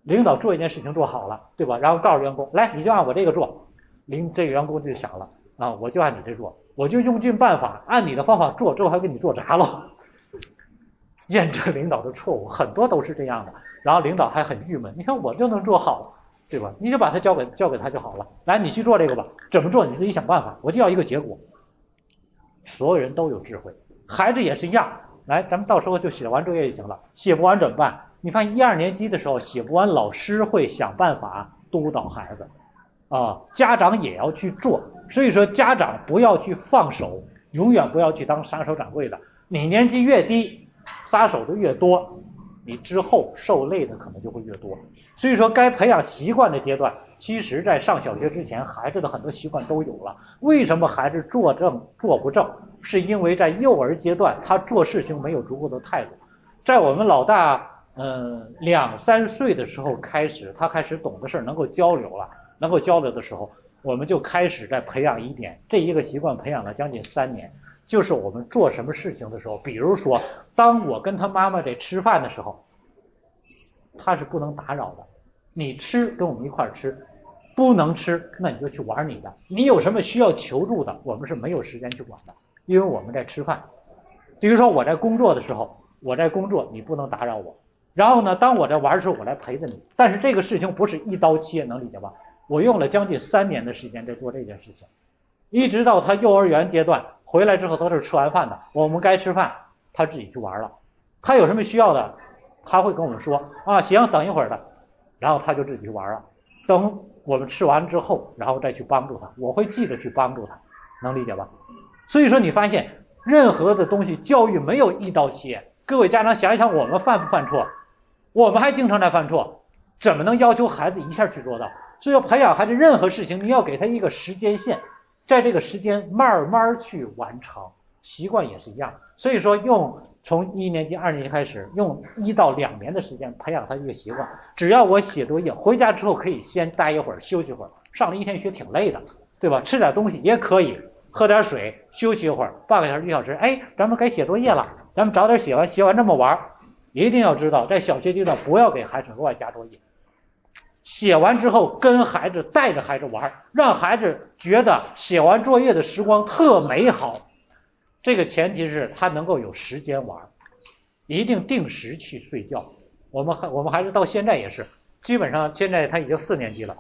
领导做一件事情做好了，对吧？然后告诉员工，来，你就按我这个做。领这个员工就想了啊，我就按你这做，我就用尽办法按你的方法做，之后还给你做砸了。验证领导的错误，很多都是这样的。然后领导还很郁闷，你看我就能做好。对吧？你就把它交给交给他就好了。来，你去做这个吧。怎么做？你自己想办法。我就要一个结果。所有人都有智慧，孩子也是一样。来，咱们到时候就写完作业就行了。写不完怎么办？你发现一二年级的时候写不完，老师会想办法督导孩子。啊，家长也要去做。所以说，家长不要去放手，永远不要去当杀手掌柜的。你年纪越低，撒手的越多，你之后受累的可能就会越多。所以说，该培养习惯的阶段，其实在上小学之前，孩子的很多习惯都有了。为什么孩子做正做不正？是因为在幼儿阶段，他做事情没有足够的态度。在我们老大，嗯，两三岁的时候开始，他开始懂的事儿，能够交流了，能够交流的时候，我们就开始在培养一点这一个习惯，培养了将近三年。就是我们做什么事情的时候，比如说，当我跟他妈妈在吃饭的时候。他是不能打扰的，你吃跟我们一块吃，不能吃那你就去玩你的。你有什么需要求助的，我们是没有时间去管的，因为我们在吃饭。比如说我在工作的时候，我在工作，你不能打扰我。然后呢，当我在玩的时候，我来陪着你。但是这个事情不是一刀切，能理解吧？我用了将近三年的时间在做这件事情，一直到他幼儿园阶段回来之后都是吃完饭的，我们该吃饭，他自己去玩了。他有什么需要的？他会跟我们说啊，行，等一会儿的，然后他就自己去玩了。等我们吃完之后，然后再去帮助他，我会记得去帮助他，能理解吧？所以说，你发现任何的东西，教育没有一刀切。各位家长想一想，我们犯不犯错？我们还经常在犯错，怎么能要求孩子一下去做到？所以说，培养孩子任何事情，你要给他一个时间线，在这个时间慢慢去完成。习惯也是一样，所以说用。从一年级、二年级开始，用一到两年的时间培养他一个习惯。只要我写作业，回家之后可以先待一会儿，休息会儿。上了一天学挺累的，对吧？吃点东西也可以，喝点水，休息一会儿，半个小时、一小时。哎，咱们该写作业了，咱们早点写完，写完这么玩。一定要知道，在小学阶段不要给孩子额外加作业。写完之后，跟孩子带着孩子玩，让孩子觉得写完作业的时光特美好。这个前提是他能够有时间玩，一定定时去睡觉。我们还我们孩子到现在也是，基本上现在他已经四年级了，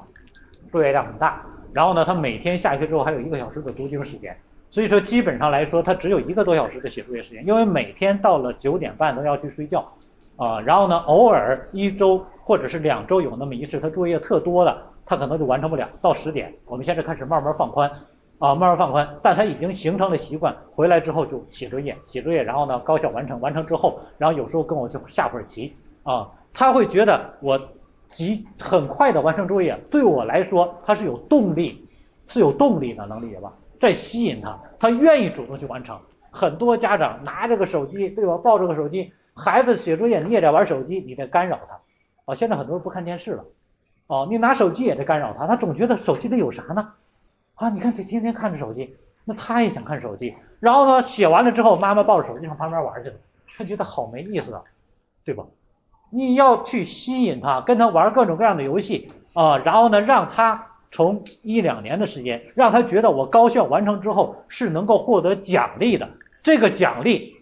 作业量很大。然后呢，他每天下学之后还有一个小时的读经时间，所以说基本上来说他只有一个多小时的写作业时间，因为每天到了九点半都要去睡觉，啊，然后呢，偶尔一周或者是两周有那么一次他作业特多的，他可能就完成不了，到十点。我们现在开始慢慢放宽。啊，慢慢放宽，但他已经形成了习惯，回来之后就写作业，写作业，然后呢高效完成，完成之后，然后有时候跟我就下会儿棋啊，他会觉得我急很快的完成作业，对我来说他是有动力，是有动力的，能理解吧？在吸引他，他愿意主动去完成。很多家长拿着个手机，对吧？抱着个手机，孩子写作业，你也在玩手机，你在干扰他。啊，现在很多人不看电视了，哦，你拿手机也在干扰他，他总觉得手机里有啥呢？啊，你看这天天看着手机，那他也想看手机。然后呢，写完了之后，妈妈抱着手机上旁边玩去了，他觉得好没意思啊，对吧？你要去吸引他，跟他玩各种各样的游戏啊，然后呢，让他从一两年的时间，让他觉得我高效完成之后是能够获得奖励的。这个奖励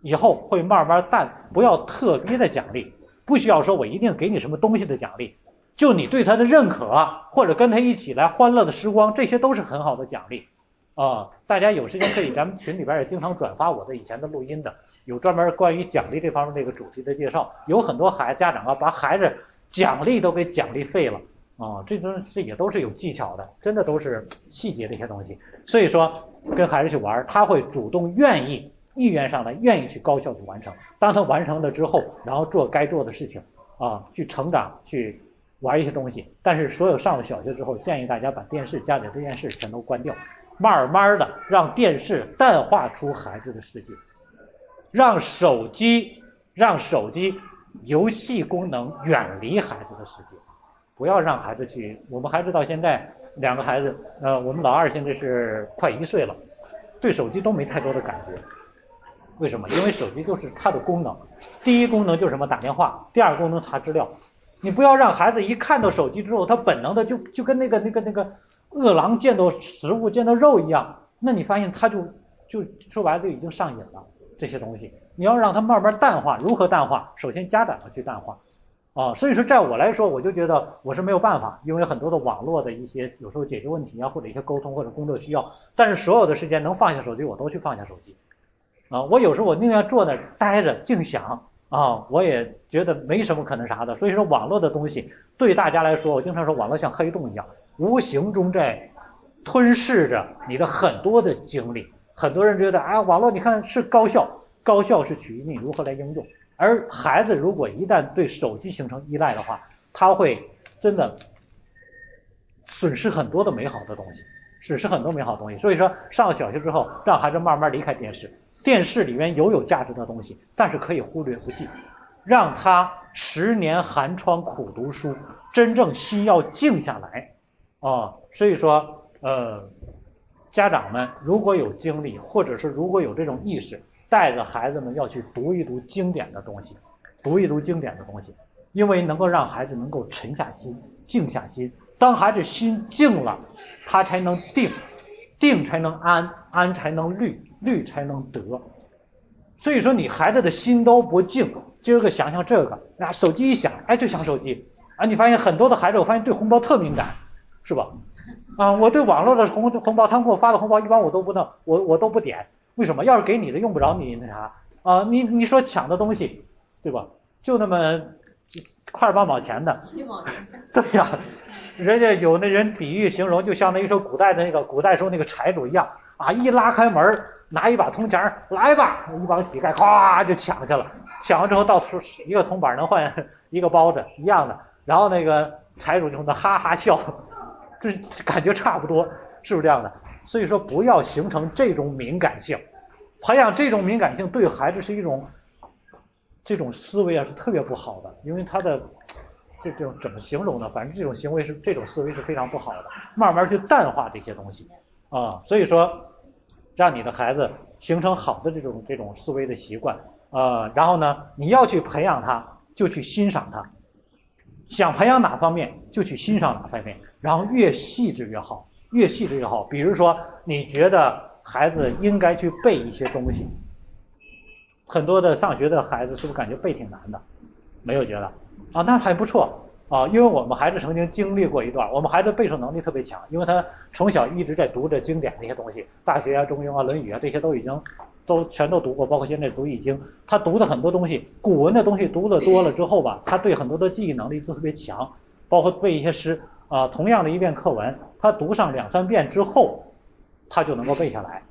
以后会慢慢淡，不要特别的奖励，不需要说我一定给你什么东西的奖励。就你对他的认可，或者跟他一起来欢乐的时光，这些都是很好的奖励，啊，大家有时间可以，咱们群里边也经常转发我的以前的录音的，有专门关于奖励这方面这个主题的介绍，有很多孩家长啊，把孩子奖励都给奖励废了，啊，这都这也都是有技巧的，真的都是细节的一些东西，所以说跟孩子去玩，他会主动愿意意愿上来，愿意去高效去完成，当他完成了之后，然后做该做的事情，啊，去成长去。玩一些东西，但是所有上了小学之后，建议大家把电视、家里这件事全都关掉，慢慢的让电视淡化出孩子的世界，让手机让手机游戏功能远离孩子的世界，不要让孩子去。我们孩子到现在两个孩子，呃，我们老二现在是快一岁了，对手机都没太多的感觉。为什么？因为手机就是它的功能，第一功能就是什么打电话，第二功能查资料。你不要让孩子一看到手机之后，他本能的就就跟那个那个那个饿狼见到食物见到肉一样，那你发现他就就说白了就已经上瘾了这些东西。你要让他慢慢淡化，如何淡化？首先家长要去淡化，啊，所以说在我来说，我就觉得我是没有办法，因为很多的网络的一些有时候解决问题啊，或者一些沟通或者工作需要，但是所有的时间能放下手机，我都去放下手机。啊，我有时候我宁愿坐那儿待着静想啊，我也觉得没什么可能啥的。所以说，网络的东西对大家来说，我经常说网络像黑洞一样，无形中在吞噬着你的很多的精力。很多人觉得啊，网络你看是高效，高效是取决于你如何来应用。而孩子如果一旦对手机形成依赖的话，他会真的损失很多的美好的东西，损失很多美好的东西。所以说，上了小学之后，让孩子慢慢离开电视。电视里面有有价值的东西，但是可以忽略不计，让他十年寒窗苦读书，真正心要静下来，啊，所以说，呃，家长们如果有精力，或者是如果有这种意识，带着孩子们要去读一读经典的东西，读一读经典的东西，因为能够让孩子能够沉下心、静下心。当孩子心静了，他才能定，定才能安，安才能虑。虑才能得，所以说你孩子的心都不静，今儿个想想这个，啊，手机一响，哎，就想手机，啊，你发现很多的孩子，我发现对红包特敏感，是吧？啊，我对网络的红红包，他们给我发的红包，一般我都不弄，我我都不点，为什么？要是给你的，用不着你那啥，啊，你你说抢的东西，对吧？就那么块八毛钱的，七毛钱，对呀，人家有那人比喻形容，就相当于说古代的那个古代时候那个财主一样，啊，一拉开门拿一把铜钱来吧，一帮乞丐咵就抢去了。抢完之后，到处一个铜板能换一个包子一样的。然后那个财主就那哈哈笑，这感觉差不多，是不是这样的？所以说，不要形成这种敏感性，培养这种敏感性对孩子是一种这种思维啊，是特别不好的。因为他的这这种怎么形容呢？反正这种行为是这种思维是非常不好的。慢慢去淡化这些东西啊，所以说。让你的孩子形成好的这种这种思维的习惯，呃，然后呢，你要去培养他，就去欣赏他，想培养哪方面就去欣赏哪方面，然后越细致越好，越细致越好。比如说，你觉得孩子应该去背一些东西，很多的上学的孩子是不是感觉背挺难的？没有觉得？啊，那还不错。啊，因为我们孩子曾经经历过一段，我们孩子背诵能力特别强，因为他从小一直在读着经典那些东西，《大学》啊、《中庸》啊、《论语》啊这些都已经都全都读过，包括现在读《易经》，他读的很多东西，古文的东西读的多了之后吧，他对很多的记忆能力都特别强，包括背一些诗啊，同样的一遍课文，他读上两三遍之后，他就能够背下来，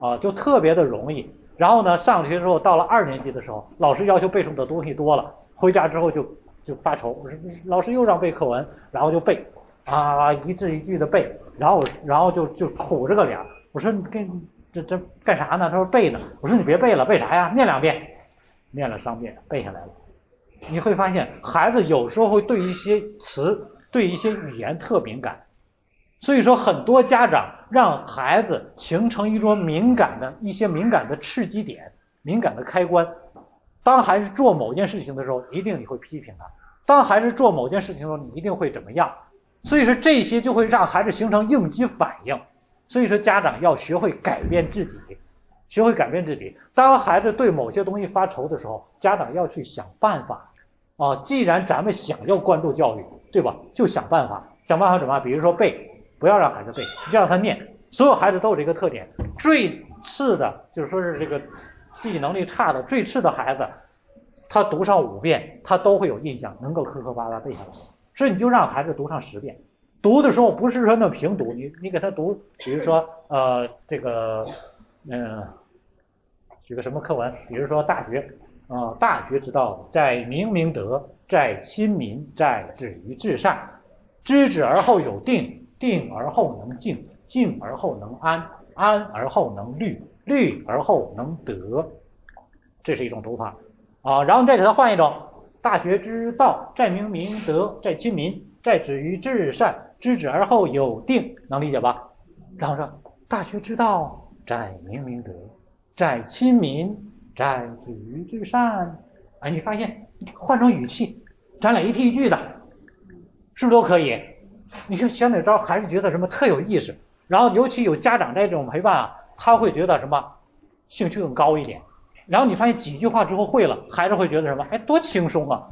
啊，就特别的容易。然后呢，上学之后到了二年级的时候，老师要求背诵的东西多了，回家之后就。就发愁，老师又让背课文，然后就背，啊，一字一句的背，然后然后就就苦着个脸。我说你跟这这干啥呢？他说背呢。我说你别背了，背啥呀？念两遍，念了三遍，背下来了。你会发现，孩子有时候会对一些词、对一些语言特敏感，所以说很多家长让孩子形成一种敏感的一些敏感的刺激点、敏感的开关。当孩子做某件事情的时候，一定你会批评他；当孩子做某件事情的时候，你一定会怎么样？所以说这些就会让孩子形成应激反应。所以说家长要学会改变自己，学会改变自己。当孩子对某些东西发愁的时候，家长要去想办法。啊，既然咱们想要关注教育，对吧？就想办法，想办法怎么？比如说背，不要让孩子背，就让他念。所有孩子都有这个特点。最次的就是说是这个。记忆能力差的最次的孩子，他读上五遍，他都会有印象，能够磕磕巴巴背下来。所以你就让孩子读上十遍，读的时候不是说那平读，你你给他读，比如说呃这个嗯，举个什么课文，比如说《大学》啊，大学之道在明明德，在亲民，在止于至善。知止而后有定，定而后能静，静而后能安，安而后能虑。虑而后能得，这是一种读法啊。然后再给他换一种：大学之道，在明明德，在亲民，在止于至善，知止而后有定，能理解吧？然后说大学之道，在明明德，在亲民，在止于至善。哎，你发现换成语气，咱俩一替一句的，是不是都可以？你看想哪招，还是觉得什么特有意思。然后尤其有家长这种陪伴啊，他会觉得什么兴趣更高一点。然后你发现几句话之后会了，孩子会觉得什么？哎，多轻松啊！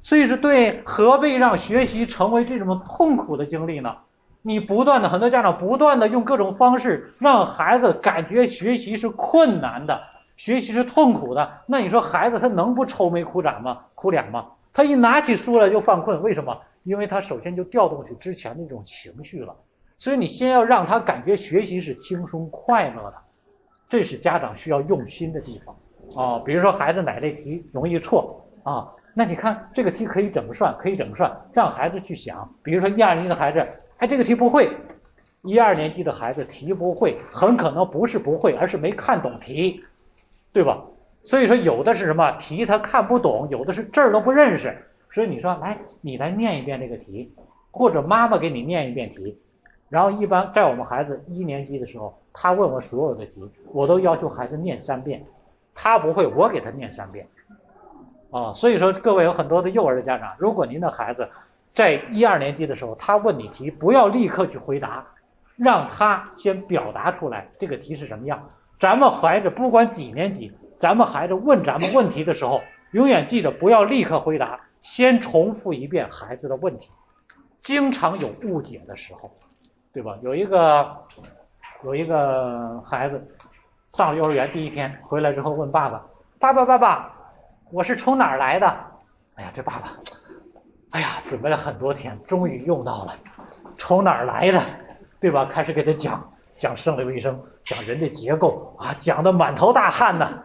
所以说，对，何必让学习成为这种痛苦的经历呢？你不断的，很多家长不断的用各种方式让孩子感觉学习是困难的，学习是痛苦的。那你说孩子他能不愁眉苦脸吗？苦脸吗？他一拿起书来就犯困，为什么？因为他首先就调动起之前那种情绪了。所以你先要让他感觉学习是轻松快乐的，这是家长需要用心的地方。啊，比如说孩子哪类题容易错啊？那你看这个题可以怎么算？可以怎么算？让孩子去想。比如说一二年级的孩子，哎，这个题不会。一二年级的孩子题不会，很可能不是不会，而是没看懂题，对吧？所以说有的是什么题他看不懂，有的是字儿都不认识。所以你说来，你来念一遍这个题，或者妈妈给你念一遍题。然后一般在我们孩子一年级的时候，他问我所有的题，我都要求孩子念三遍。他不会，我给他念三遍，啊，所以说各位有很多的幼儿的家长，如果您的孩子在一二年级的时候，他问你题，不要立刻去回答，让他先表达出来这个题是什么样。咱们孩子不管几年级，咱们孩子问咱们问题的时候，永远记得不要立刻回答，先重复一遍孩子的问题。经常有误解的时候，对吧？有一个有一个孩子。上了幼儿园第一天回来之后问爸爸：“爸爸，爸爸，我是从哪儿来的？”哎呀，这爸爸，哎呀，准备了很多天，终于用到了，从哪儿来的，对吧？开始给他讲讲生理卫生，讲人的结构啊，讲的满头大汗呢。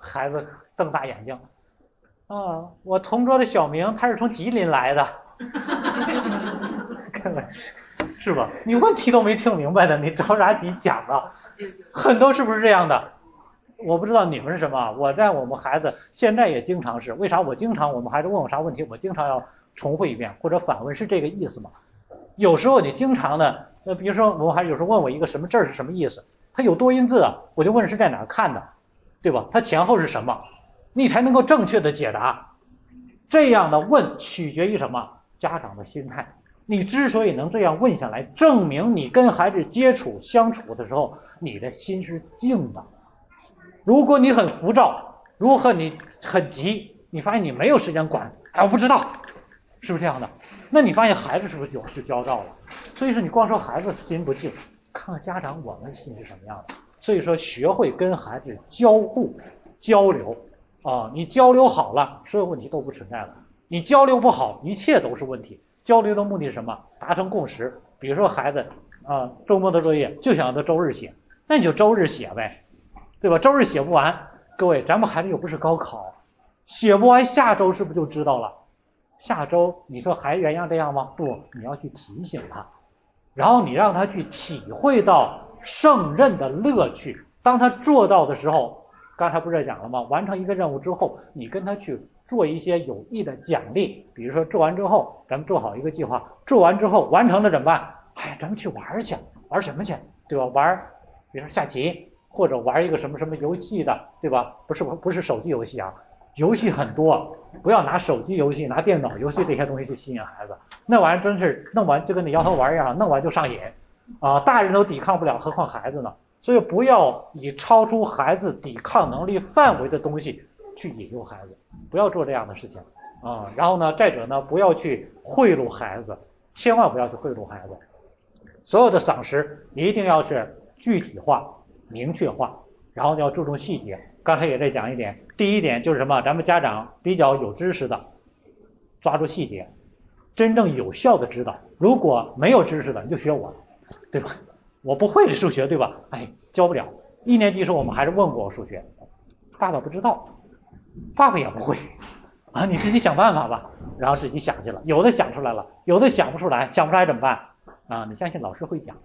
孩子瞪大眼睛：“啊，我同桌的小明，他是从吉林来的。”看看。是吧？你问题都没听明白的，你着啥急讲啊？很多是不是这样的？我不知道你们是什么。我在我们孩子现在也经常是，为啥？我经常我们孩子问我啥问题，我经常要重复一遍或者反问，是这个意思吗？有时候你经常的，呃，比如说我们孩子有时候问我一个什么字是什么意思，它有多音字啊，我就问是在哪看的，对吧？它前后是什么，你才能够正确的解答。这样的问取决于什么？家长的心态。你之所以能这样问下来，证明你跟孩子接触相处的时候，你的心是静的。如果你很浮躁，如何你很急，你发现你没有时间管，哎，我不知道，是不是这样的？那你发现孩子是不是就就焦躁了？所以说你光说孩子心不静，看看家长我们心是什么样的。所以说学会跟孩子交互交流啊，你交流好了，所有问题都不存在了；你交流不好，一切都是问题。交流的目的是什么？达成共识。比如说孩子啊，周末的作业就想让他周日写，那你就周日写呗，对吧？周日写不完，各位，咱们孩子又不是高考，写不完，下周是不是就知道了？下周你说还原样这样吗？不，你要去提醒他，然后你让他去体会到胜任的乐趣。当他做到的时候，刚才不是讲了吗？完成一个任务之后，你跟他去。做一些有益的奖励，比如说做完之后，咱们做好一个计划，做完之后完成了怎么办？哎，咱们去玩去，玩什么去？对吧？玩，比如说下棋，或者玩一个什么什么游戏的，对吧？不是不是手机游戏啊，游戏很多，不要拿手机游戏、拿电脑游戏这些东西去吸引孩子，那玩意儿真是弄完就跟你摇头丸一样，弄完就上瘾，啊，大人都抵抗不了，何况孩子呢？所以不要以超出孩子抵抗能力范围的东西。去引诱孩子，不要做这样的事情啊！然后呢，再者呢，不要去贿赂孩子，千万不要去贿赂孩子。所有的赏识一定要是具体化、明确化，然后要注重细节。刚才也在讲一点，第一点就是什么？咱们家长比较有知识的，抓住细节，真正有效的指导。如果没有知识的，你就学我，对吧？我不会数学，对吧？哎，教不了。一年级时候我们还是问过我数学，爸爸不知道。爸爸也不会，啊，你自己想办法吧，然后自己想去了，有的想出来了，有的想不出来，想不出来怎么办？啊，你相信老师会讲。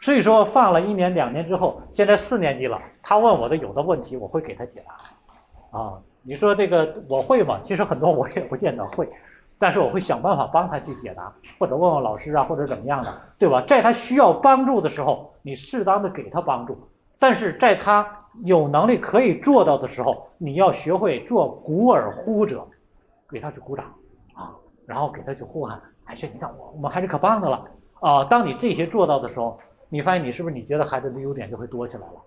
所以说放了一年两年之后，现在四年级了，他问我的有的问题，我会给他解答。啊，你说这个我会吗？其实很多我也不见得会，但是我会想办法帮他去解答，或者问问老师啊，或者怎么样的，对吧？在他需要帮助的时候，你适当的给他帮助，但是在他有能力可以做到的时候，你要学会做鼓而呼者，给他去鼓掌啊，然后给他去呼喊，哎，这你看我我们孩子可棒的了啊！当你这些做到的时候，你发现你是不是你觉得孩子的优点就会多起来了？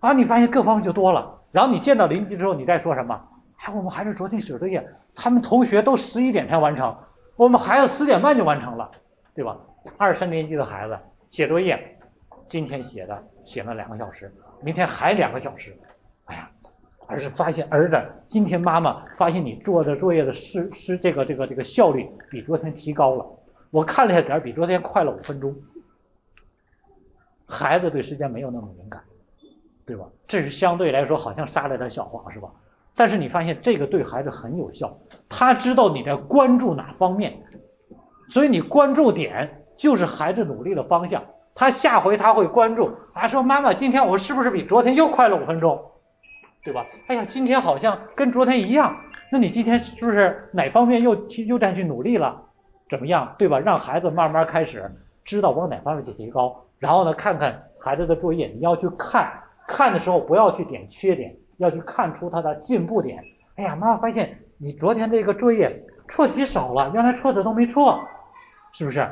啊，你发现各方面就多了，然后你见到邻居之后，你再说什么？哎，我们孩子昨天写作业，他们同学都十一点才完成，我们孩子十点半就完成了，对吧？二三年级的孩子写作业，今天写的写了两个小时，明天还两个小时，哎呀，儿子发现儿子今天妈妈发现你做的作业的是是这个这个这个效率比昨天提高了，我看了一下点，比昨天快了五分钟。孩子对时间没有那么敏感，对吧？这是相对来说好像撒了点小谎，是吧？但是你发现这个对孩子很有效，他知道你在关注哪方面，所以你关注点就是孩子努力的方向。他下回他会关注，啊，说妈妈，今天我是不是比昨天又快了五分钟，对吧？哎呀，今天好像跟昨天一样，那你今天是不是哪方面又又再去努力了？怎么样，对吧？让孩子慢慢开始知道往哪方面去提高，然后呢，看看孩子的作业，你要去看，看的时候不要去点缺点。要去看出他的进步点。哎呀，妈妈发现你昨天这个作业错题少了，原来错的都没错，是不是？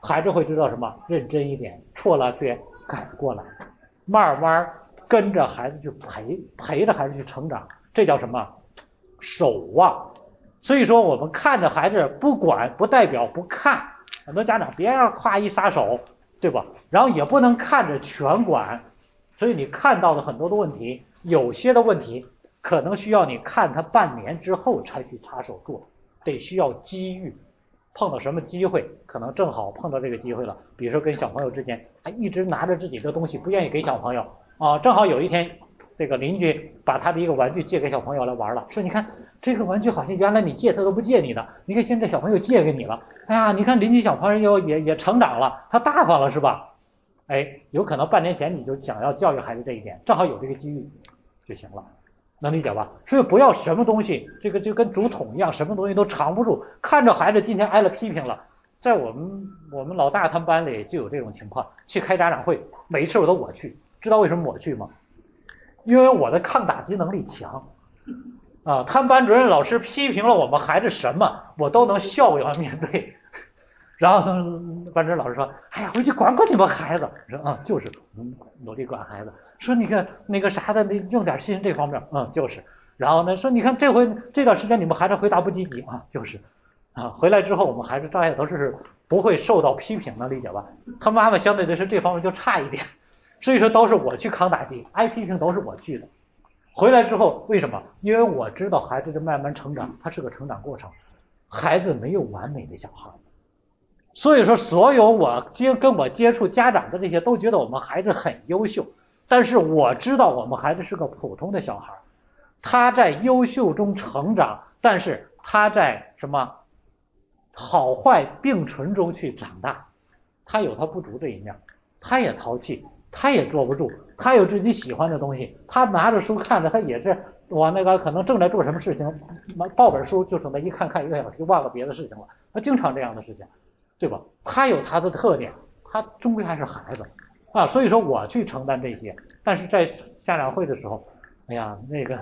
孩子会知道什么？认真一点，错了去改过来，慢慢跟着孩子去陪，陪着孩子去成长，这叫什么？守望。所以说，我们看着孩子不管，不代表不看。很多家长别让夸一撒手，对吧？然后也不能看着全管。所以你看到的很多的问题。有些的问题可能需要你看他半年之后才去插手做，得需要机遇，碰到什么机会，可能正好碰到这个机会了。比如说跟小朋友之间，他一直拿着自己的东西不愿意给小朋友啊，正好有一天这个邻居把他的一个玩具借给小朋友来玩了，说你看这个玩具好像原来你借他都不借你的，你看现在小朋友借给你了，哎呀，你看邻居小朋友也也成长了，他大方了是吧？哎，有可能半年前你就想要教育孩子这一点，正好有这个机遇。就行了，能理解吧？所以不要什么东西，这个就跟竹筒一样，什么东西都藏不住。看着孩子今天挨了批评了，在我们我们老大他们班里就有这种情况，去开家长会，每一次我都我去，知道为什么我去吗？因为我的抗打击能力强，啊，他们班主任老师批评了我们孩子什么，我都能笑着面对。然后他班主任老师说：“哎呀，回去管管你们孩子。”说：“啊，就是，嗯，努力管孩子。”说：“你看那个啥的，你用点心这方面，嗯，就是。”然后呢，说：“你看这回这段时间你们孩子回答不积极啊，就是，啊，回来之后我们孩子照样都是不会受到批评的，理解吧？他妈妈相对来说这方面就差一点，所以说都是我去扛打击，挨批评都是我去的。回来之后为什么？因为我知道孩子的慢慢成长，他是个成长过程，孩子没有完美的小孩。”所以说，所有我接跟我接触家长的这些都觉得我们孩子很优秀，但是我知道我们孩子是个普通的小孩，他在优秀中成长，但是他在什么好坏并存中去长大，他有他不足这一面，他也淘气，他也坐不住，他有自己喜欢的东西，他拿着书看着，他也是我那个可能正在做什么事情，抱本书就准备一看看一个小时就忘了别的事情了，他经常这样的事情。对吧？他有他的特点，他终归还是孩子，啊，所以说我去承担这些。但是在家长会的时候，哎呀，那个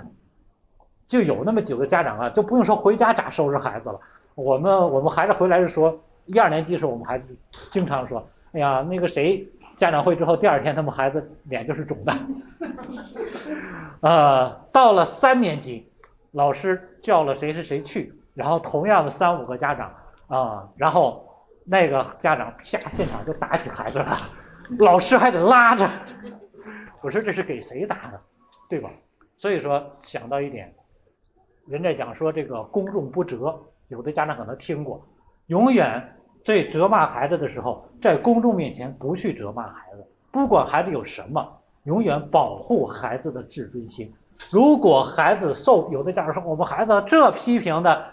就有那么几个家长啊，就不用说回家咋收拾孩子了。我们我们孩子回来是说，一二年级时候我们孩子经常说，哎呀，那个谁家长会之后第二天他们孩子脸就是肿的，呃，到了三年级，老师叫了谁谁谁去，然后同样的三五个家长啊，然后。那个家长下现场就打起孩子了，老师还得拉着。我说这是给谁打的，对吧？所以说想到一点，人家讲说这个公众不责，有的家长可能听过，永远对责骂孩子的时候，在公众面前不去责骂孩子，不管孩子有什么，永远保护孩子的自尊心。如果孩子受，有的家长说我们孩子这批评的，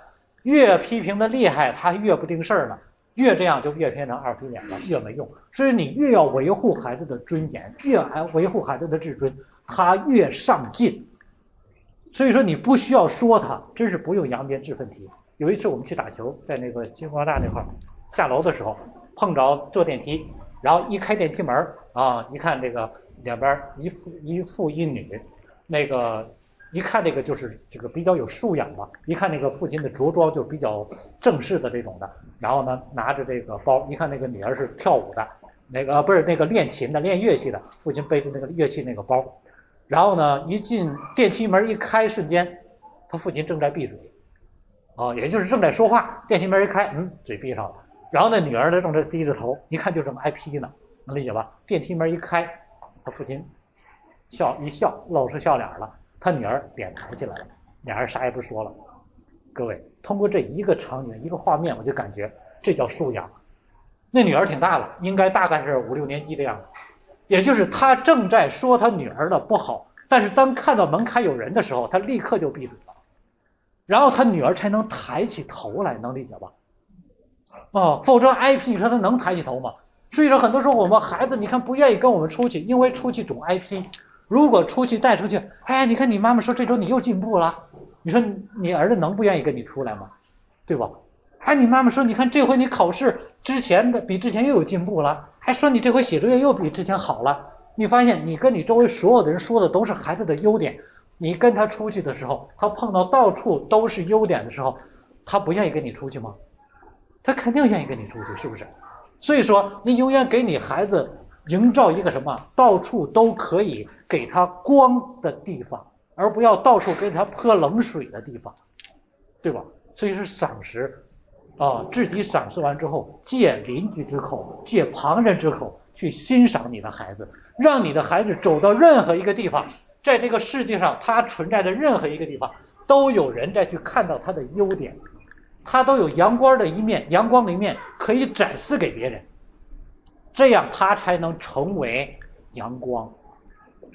越批评的厉害，他越不定事儿了。越这样就越变成二皮脸了，越没用。所以你越要维护孩子的尊严，越还维护孩子的自尊，他越上进。所以说你不需要说他，真是不用扬鞭自奋蹄。有一次我们去打球，在那个金光大那块儿，下楼的时候碰着坐电梯，然后一开电梯门啊，一看这个两边一父一父一女，那个一看这个就是这个比较有素养吧，一看那个父亲的着装就比较正式的这种的，然后呢拿着这个包，一看那个女儿是跳舞的，那个不是那个练琴的练乐器的，父亲背着那个乐器那个包，然后呢一进电梯门一开瞬间，他父亲正在闭嘴。啊，也就是正在说话，电梯门一开，嗯，嘴闭上了。然后那女儿呢，正在低着头，一看就这么挨批呢，能理解吧？电梯门一开，他父亲笑一笑，露出笑脸了。他女儿脸抬起来了，俩人啥也不说了。各位，通过这一个场景、一个画面，我就感觉这叫素养。那女儿挺大了，应该大概是五六年级的样子。也就是他正在说他女儿的不好，但是当看到门开有人的时候，他立刻就闭嘴了。然后他女儿才能抬起头来，能理解吧？哦，否则挨批，你说他能抬起头吗？所以说，很多时候我们孩子，你看不愿意跟我们出去，因为出去总挨批。如果出去带出去，哎，你看你妈妈说这周你又进步了，你说你儿子能不愿意跟你出来吗？对吧？哎，你妈妈说，你看这回你考试之前的比之前又有进步了，还说你这回写作业又比之前好了。你发现你跟你周围所有的人说的都是孩子的优点。你跟他出去的时候，他碰到到处都是优点的时候，他不愿意跟你出去吗？他肯定愿意跟你出去，是不是？所以说，你永远给你孩子营造一个什么，到处都可以给他光的地方，而不要到处给他泼冷水的地方，对吧？所以是赏识，啊，自己赏识完之后，借邻居之口，借旁人之口去欣赏你的孩子，让你的孩子走到任何一个地方。在这个世界上，他存在的任何一个地方，都有人在去看到他的优点，他都有阳光的一面，阳光的一面可以展示给别人，这样他才能成为阳光，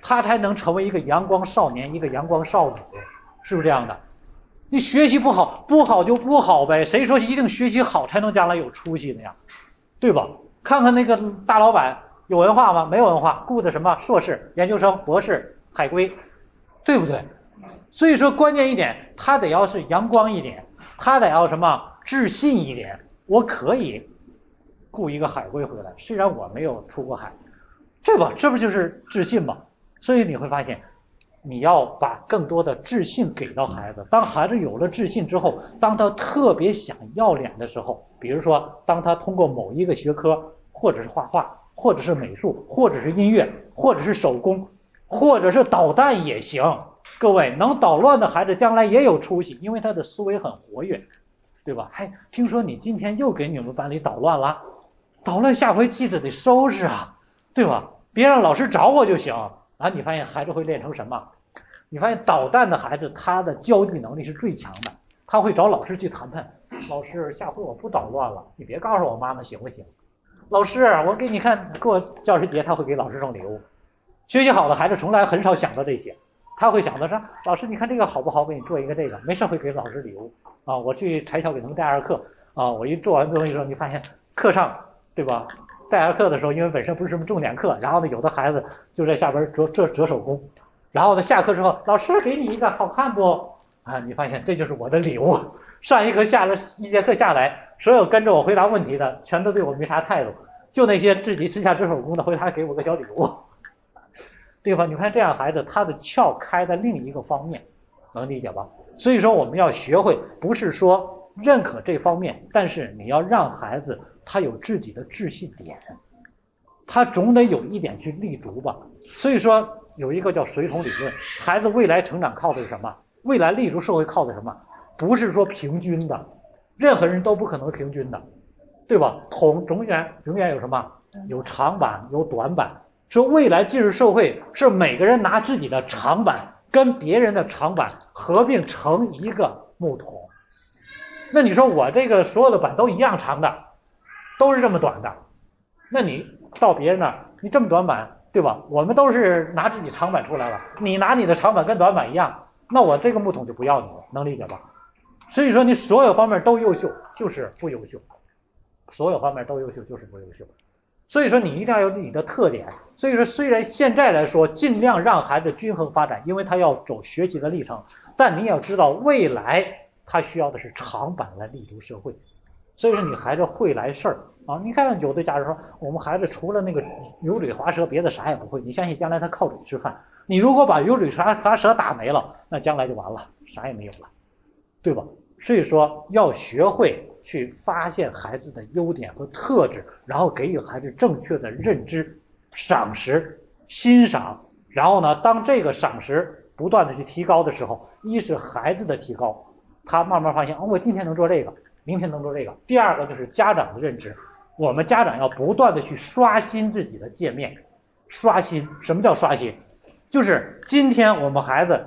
他才能成为一个阳光少年，一个阳光少女，是不是这样的？你学习不好，不好就不好呗，谁说一定学习好才能将来有出息的呀？对吧？看看那个大老板有文化吗？没有文化，雇的什么硕士、研究生、博士。海归，对不对？所以说关键一点，他得要是阳光一点，他得要什么自信一点。我可以雇一个海归回来，虽然我没有出过海，对吧？这不就是自信吗？所以你会发现，你要把更多的自信给到孩子。当孩子有了自信之后，当他特别想要脸的时候，比如说，当他通过某一个学科，或者是画画，或者是美术，或者是音乐，或者是手工。或者是捣蛋也行，各位能捣乱的孩子将来也有出息，因为他的思维很活跃，对吧？哎，听说你今天又给你们班里捣乱了，捣乱下回记得得收拾啊，对吧？别让老师找我就行啊。你发现孩子会练成什么？你发现捣蛋的孩子他的交际能力是最强的，他会找老师去谈判。老师，下回我不捣乱了，你别告诉我妈妈行不行？老师，我给你看过教师节，他会给老师送礼物。学习好的孩子从来很少想到这些，他会想到说：“老师，你看这个好不好？我给你做一个这个，没事会给老师礼物啊。”我去柴校给他们代二课啊，我一做完东西之后，你发现课上对吧？代课的时候，因为本身不是什么重点课，然后呢，有的孩子就在下边折折折手工，然后呢，下课之后，老师给你一个，好看不？啊，你发现这就是我的礼物。上一课下了一节课下来，所有跟着我回答问题的，全都对我没啥态度，就那些自己私下折手工的，回答给我个小礼物。对吧？你看这样孩子，他的窍开在另一个方面，能理解吧？所以说我们要学会，不是说认可这方面，但是你要让孩子他有自己的自信点，他总得有一点去立足吧。所以说有一个叫水桶理论，孩子未来成长靠的是什么？未来立足社会靠的什么？不是说平均的，任何人都不可能平均的，对吧？同永远永远有什么？有长板，有短板。说未来进入社会是每个人拿自己的长板跟别人的长板合并成一个木桶，那你说我这个所有的板都一样长的，都是这么短的，那你到别人那儿你这么短板对吧？我们都是拿自己长板出来了，你拿你的长板跟短板一样，那我这个木桶就不要你了，能理解吧？所以说你所有方面都优秀就是不优秀，所有方面都优秀就是不优秀。所以说你一定要有你的特点。所以说虽然现在来说尽量让孩子均衡发展，因为他要走学习的历程，但你也要知道未来他需要的是长板来立足社会。所以说，你孩子会来事儿啊！你看有的家长说，我们孩子除了那个油嘴滑舌，别的啥也不会。你相信将来他靠嘴吃饭？你如果把油嘴滑滑舌打没了，那将来就完了，啥也没有了，对吧？所以说，要学会去发现孩子的优点和特质，然后给予孩子正确的认知、赏识、欣赏。然后呢，当这个赏识不断的去提高的时候，一是孩子的提高，他慢慢发现，哦，我今天能做这个。明天能做这个。第二个就是家长的认知，我们家长要不断的去刷新自己的界面，刷新。什么叫刷新？就是今天我们孩子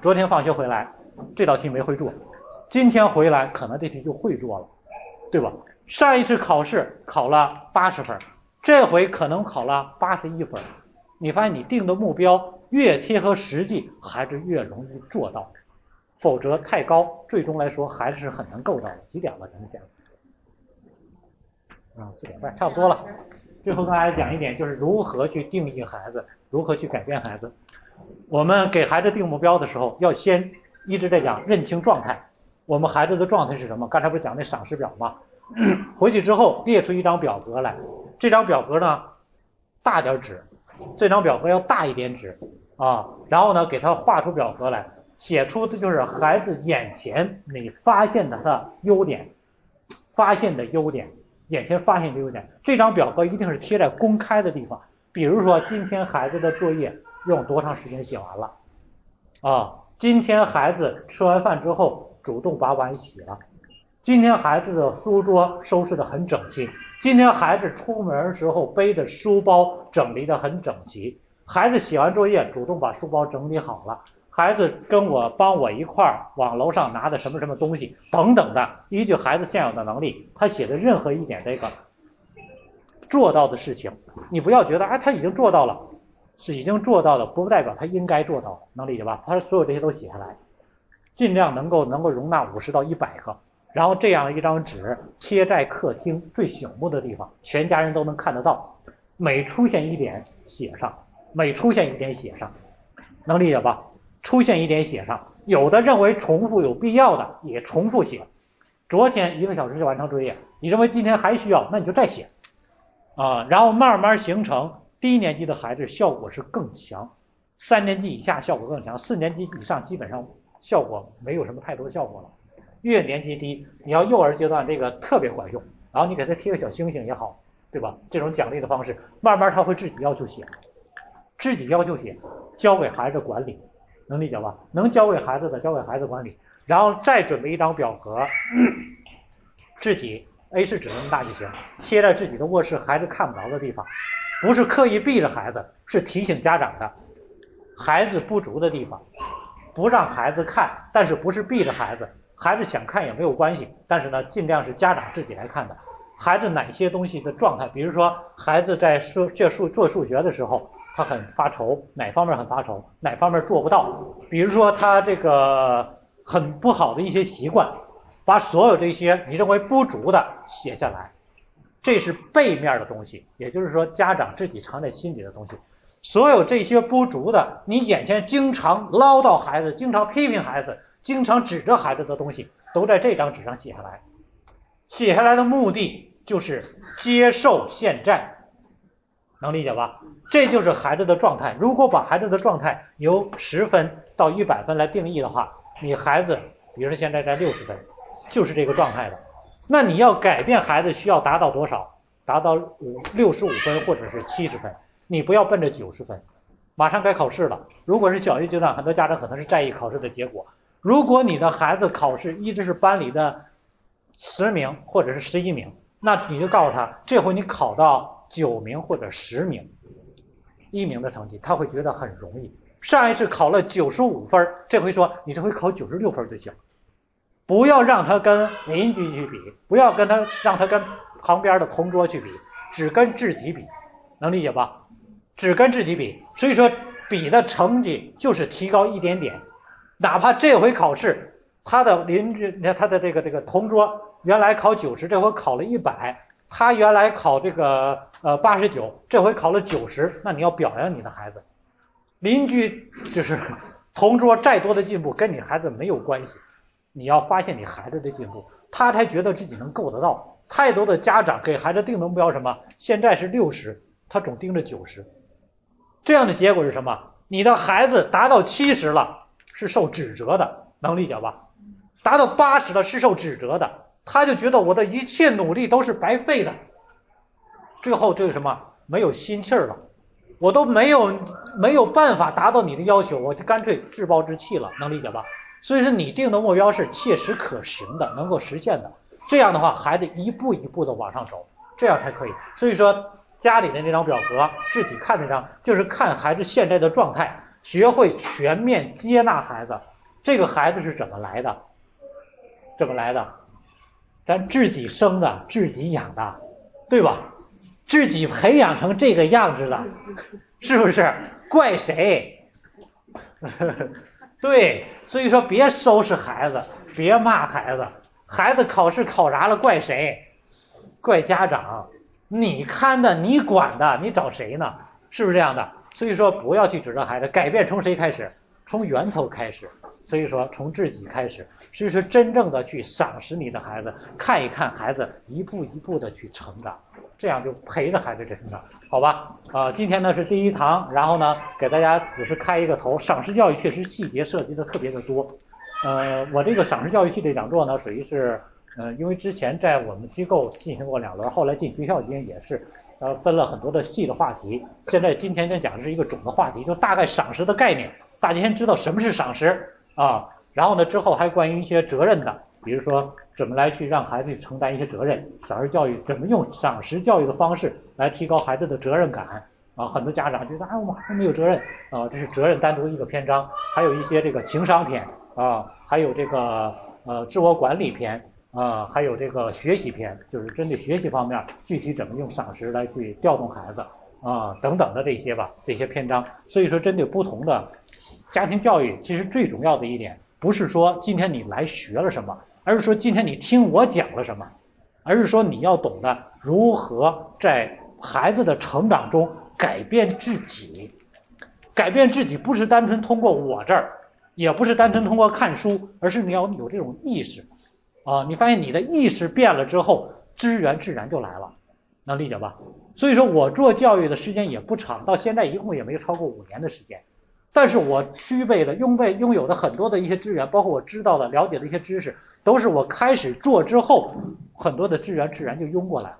昨天放学回来，这道题没会做，今天回来可能这题就会做了，对吧？上一次考试考了八十分，这回可能考了八十一分。你发现你定的目标越贴合实际，孩子越容易做到。否则太高，最终来说还是很难够到的。几点了？咱们讲啊，四点半，差不多了。最后跟大家讲一点，就是如何去定义孩子，如何去改变孩子。我们给孩子定目标的时候，要先一直在讲认清状态。我们孩子的状态是什么？刚才不是讲那赏识表吗？*coughs* 回去之后列出一张表格来，这张表格呢大点纸，这张表格要大一点纸啊，然后呢给他画出表格来。写出的就是孩子眼前你发现的他的优点，发现的优点，眼前发现的优点。这张表格一定是贴在公开的地方，比如说今天孩子的作业用多长时间写完了，啊，今天孩子吃完饭之后主动把碗洗了，今天孩子的书桌收拾的很整齐，今天孩子出门时候背的书包整理的很整齐，孩子写完作业主动把书包整理好了。孩子跟我帮我一块儿往楼上拿的什么什么东西等等的，依据孩子现有的能力，他写的任何一点这个做到的事情，你不要觉得哎他已经做到了，是已经做到了，不代表他应该做到，能理解吧？他所有这些都写下来，尽量能够能够容纳五十到一百个，然后这样一张纸贴在客厅最醒目的地方，全家人都能看得到，每出现一点写上，每出现一点写上，能理解吧？出现一点写上，有的认为重复有必要的也重复写。昨天一个小时就完成作业，你认为今天还需要，那你就再写，啊，然后慢慢形成。低年级的孩子效果是更强，三年级以下效果更强，四年级以上基本上效果没有什么太多的效果了。越年级低，你要幼儿阶段这个特别管用，然后你给他贴个小星星也好，对吧？这种奖励的方式，慢慢他会自己要求写，自己要求写，交给孩子管理。能理解吧？能教给孩子的，教给孩子管理，然后再准备一张表格，自己 A 4纸那么大就行，贴在自己的卧室，孩子看不着的地方，不是刻意避着孩子，是提醒家长的，孩子不足的地方，不让孩子看，但是不是避着孩子，孩子想看也没有关系，但是呢，尽量是家长自己来看的，孩子哪些东西的状态，比如说孩子在数学数做数学的时候。他很发愁，哪方面很发愁，哪方面做不到？比如说他这个很不好的一些习惯，把所有这些你认为不足的写下来，这是背面的东西，也就是说家长自己藏在心里的东西。所有这些不足的，你眼前经常唠叨孩子、经常批评孩子、经常指着孩子的东西，都在这张纸上写下来。写下来的目的就是接受现在。能理解吧？这就是孩子的状态。如果把孩子的状态由十分到一百分来定义的话，你孩子，比如说现在在六十分，就是这个状态的。那你要改变孩子，需要达到多少？达到五六十五分或者是七十分。你不要奔着九十分。马上该考试了。如果是小学阶段，很多家长可能是在意考试的结果。如果你的孩子考试一直是班里的十名或者是十一名，那你就告诉他，这回你考到。九名或者十名，一名的成绩他会觉得很容易。上一次考了九十五分，这回说你这回考九十六分就行。不要让他跟邻居去比，不要跟他让他跟旁边的同桌去比，只跟自己比，能理解吧？只跟自己比，所以说比的成绩就是提高一点点，哪怕这回考试他的邻居，你看他的这个这个同桌原来考九十，这回考了一百。他原来考这个呃八十九，这回考了九十，那你要表扬你的孩子。邻居就是 *laughs* 同桌再多的进步跟你孩子没有关系，你要发现你孩子的进步，他才觉得自己能够得到。太多的家长给孩子定的目标什么？现在是六十，他总盯着九十，这样的结果是什么？你的孩子达到七十了，是受指责的，能理解吧？达到八十了是受指责的，他就觉得我的一切努力都是白费的，最后就是什么？没有心气儿了，我都没有没有办法达到你的要求，我就干脆自暴自弃了，能理解吧？所以说你定的目标是切实可行的，能够实现的。这样的话，孩子一步一步的往上走，这样才可以。所以说，家里的那张表格，自己看那张，就是看孩子现在的状态，学会全面接纳孩子。这个孩子是怎么来的？怎么来的？咱自己生的，自己养的，对吧？自己培养成这个样子的，是不是？怪谁？*laughs* 对，所以说别收拾孩子，别骂孩子。孩子考试考砸了？怪谁？怪家长。你看的，你管的，你找谁呢？是不是这样的？所以说，不要去指责孩子，改变从谁开始？从源头开始。所以说，从自己开始。所以说，真正的去赏识你的孩子，看一看孩子一步一步的去成长，这样就陪着孩子成长，好吧？啊，今天呢是第一堂，然后呢给大家只是开一个头。赏识教育确实细节涉及的特别的多。呃，我这个赏识教育系列讲座呢，属于是，呃，因为之前在我们机构进行过两轮，后来进学校间也是，呃，分了很多的细的话题。现在今天先讲的是一个总的话题，就大概赏识的概念，大家先知道什么是赏识啊。然后呢，之后还关于一些责任的，比如说怎么来去让孩子去承担一些责任，赏识教育怎么用赏识教育的方式来提高孩子的责任感啊。很多家长觉得啊，我孩子没有责任啊，这是责任单独一个篇章，还有一些这个情商篇。啊，还有这个呃自我管理篇啊，还有这个学习篇，就是针对学习方面具体怎么用赏识来去调动孩子啊等等的这些吧，这些篇章。所以说，针对不同的家庭教育，其实最重要的一点，不是说今天你来学了什么，而是说今天你听我讲了什么，而是说你要懂得如何在孩子的成长中改变自己，改变自己不是单纯通过我这儿。也不是单纯通过看书，而是你要有这种意识，啊，你发现你的意识变了之后，资源自然就来了，能理解吧？所以说我做教育的时间也不长，到现在一共也没超过五年的时间，但是我具备的、拥备、拥有的很多的一些资源，包括我知道的、了解的一些知识，都是我开始做之后，很多的资源自然就涌过来了。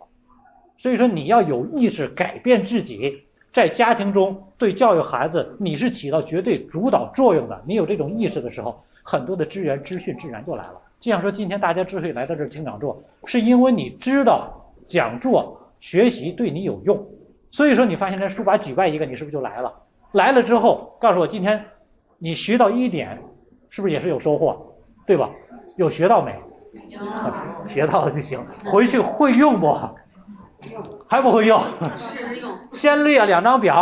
所以说你要有意识改变自己。在家庭中对教育孩子，你是起到绝对主导作用的。你有这种意识的时候，很多的资源资讯自然就来了。就像说，今天大家之所以来到这儿听讲座，是因为你知道讲座学习对你有用。所以说，你发现这书法举办一个，你是不是就来了？来了之后，告诉我今天你学到一点，是不是也是有收获？对吧？有学到没？学到了就行，回去会用不？还不会用，先列两张表，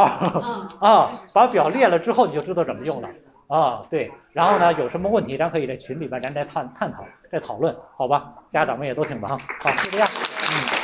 啊，把表列了之后，你就知道怎么用了，啊，对，然后呢，有什么问题，咱可以在群里边咱再探探讨，再讨论，好吧？家长们也都挺忙，好，就这样，嗯。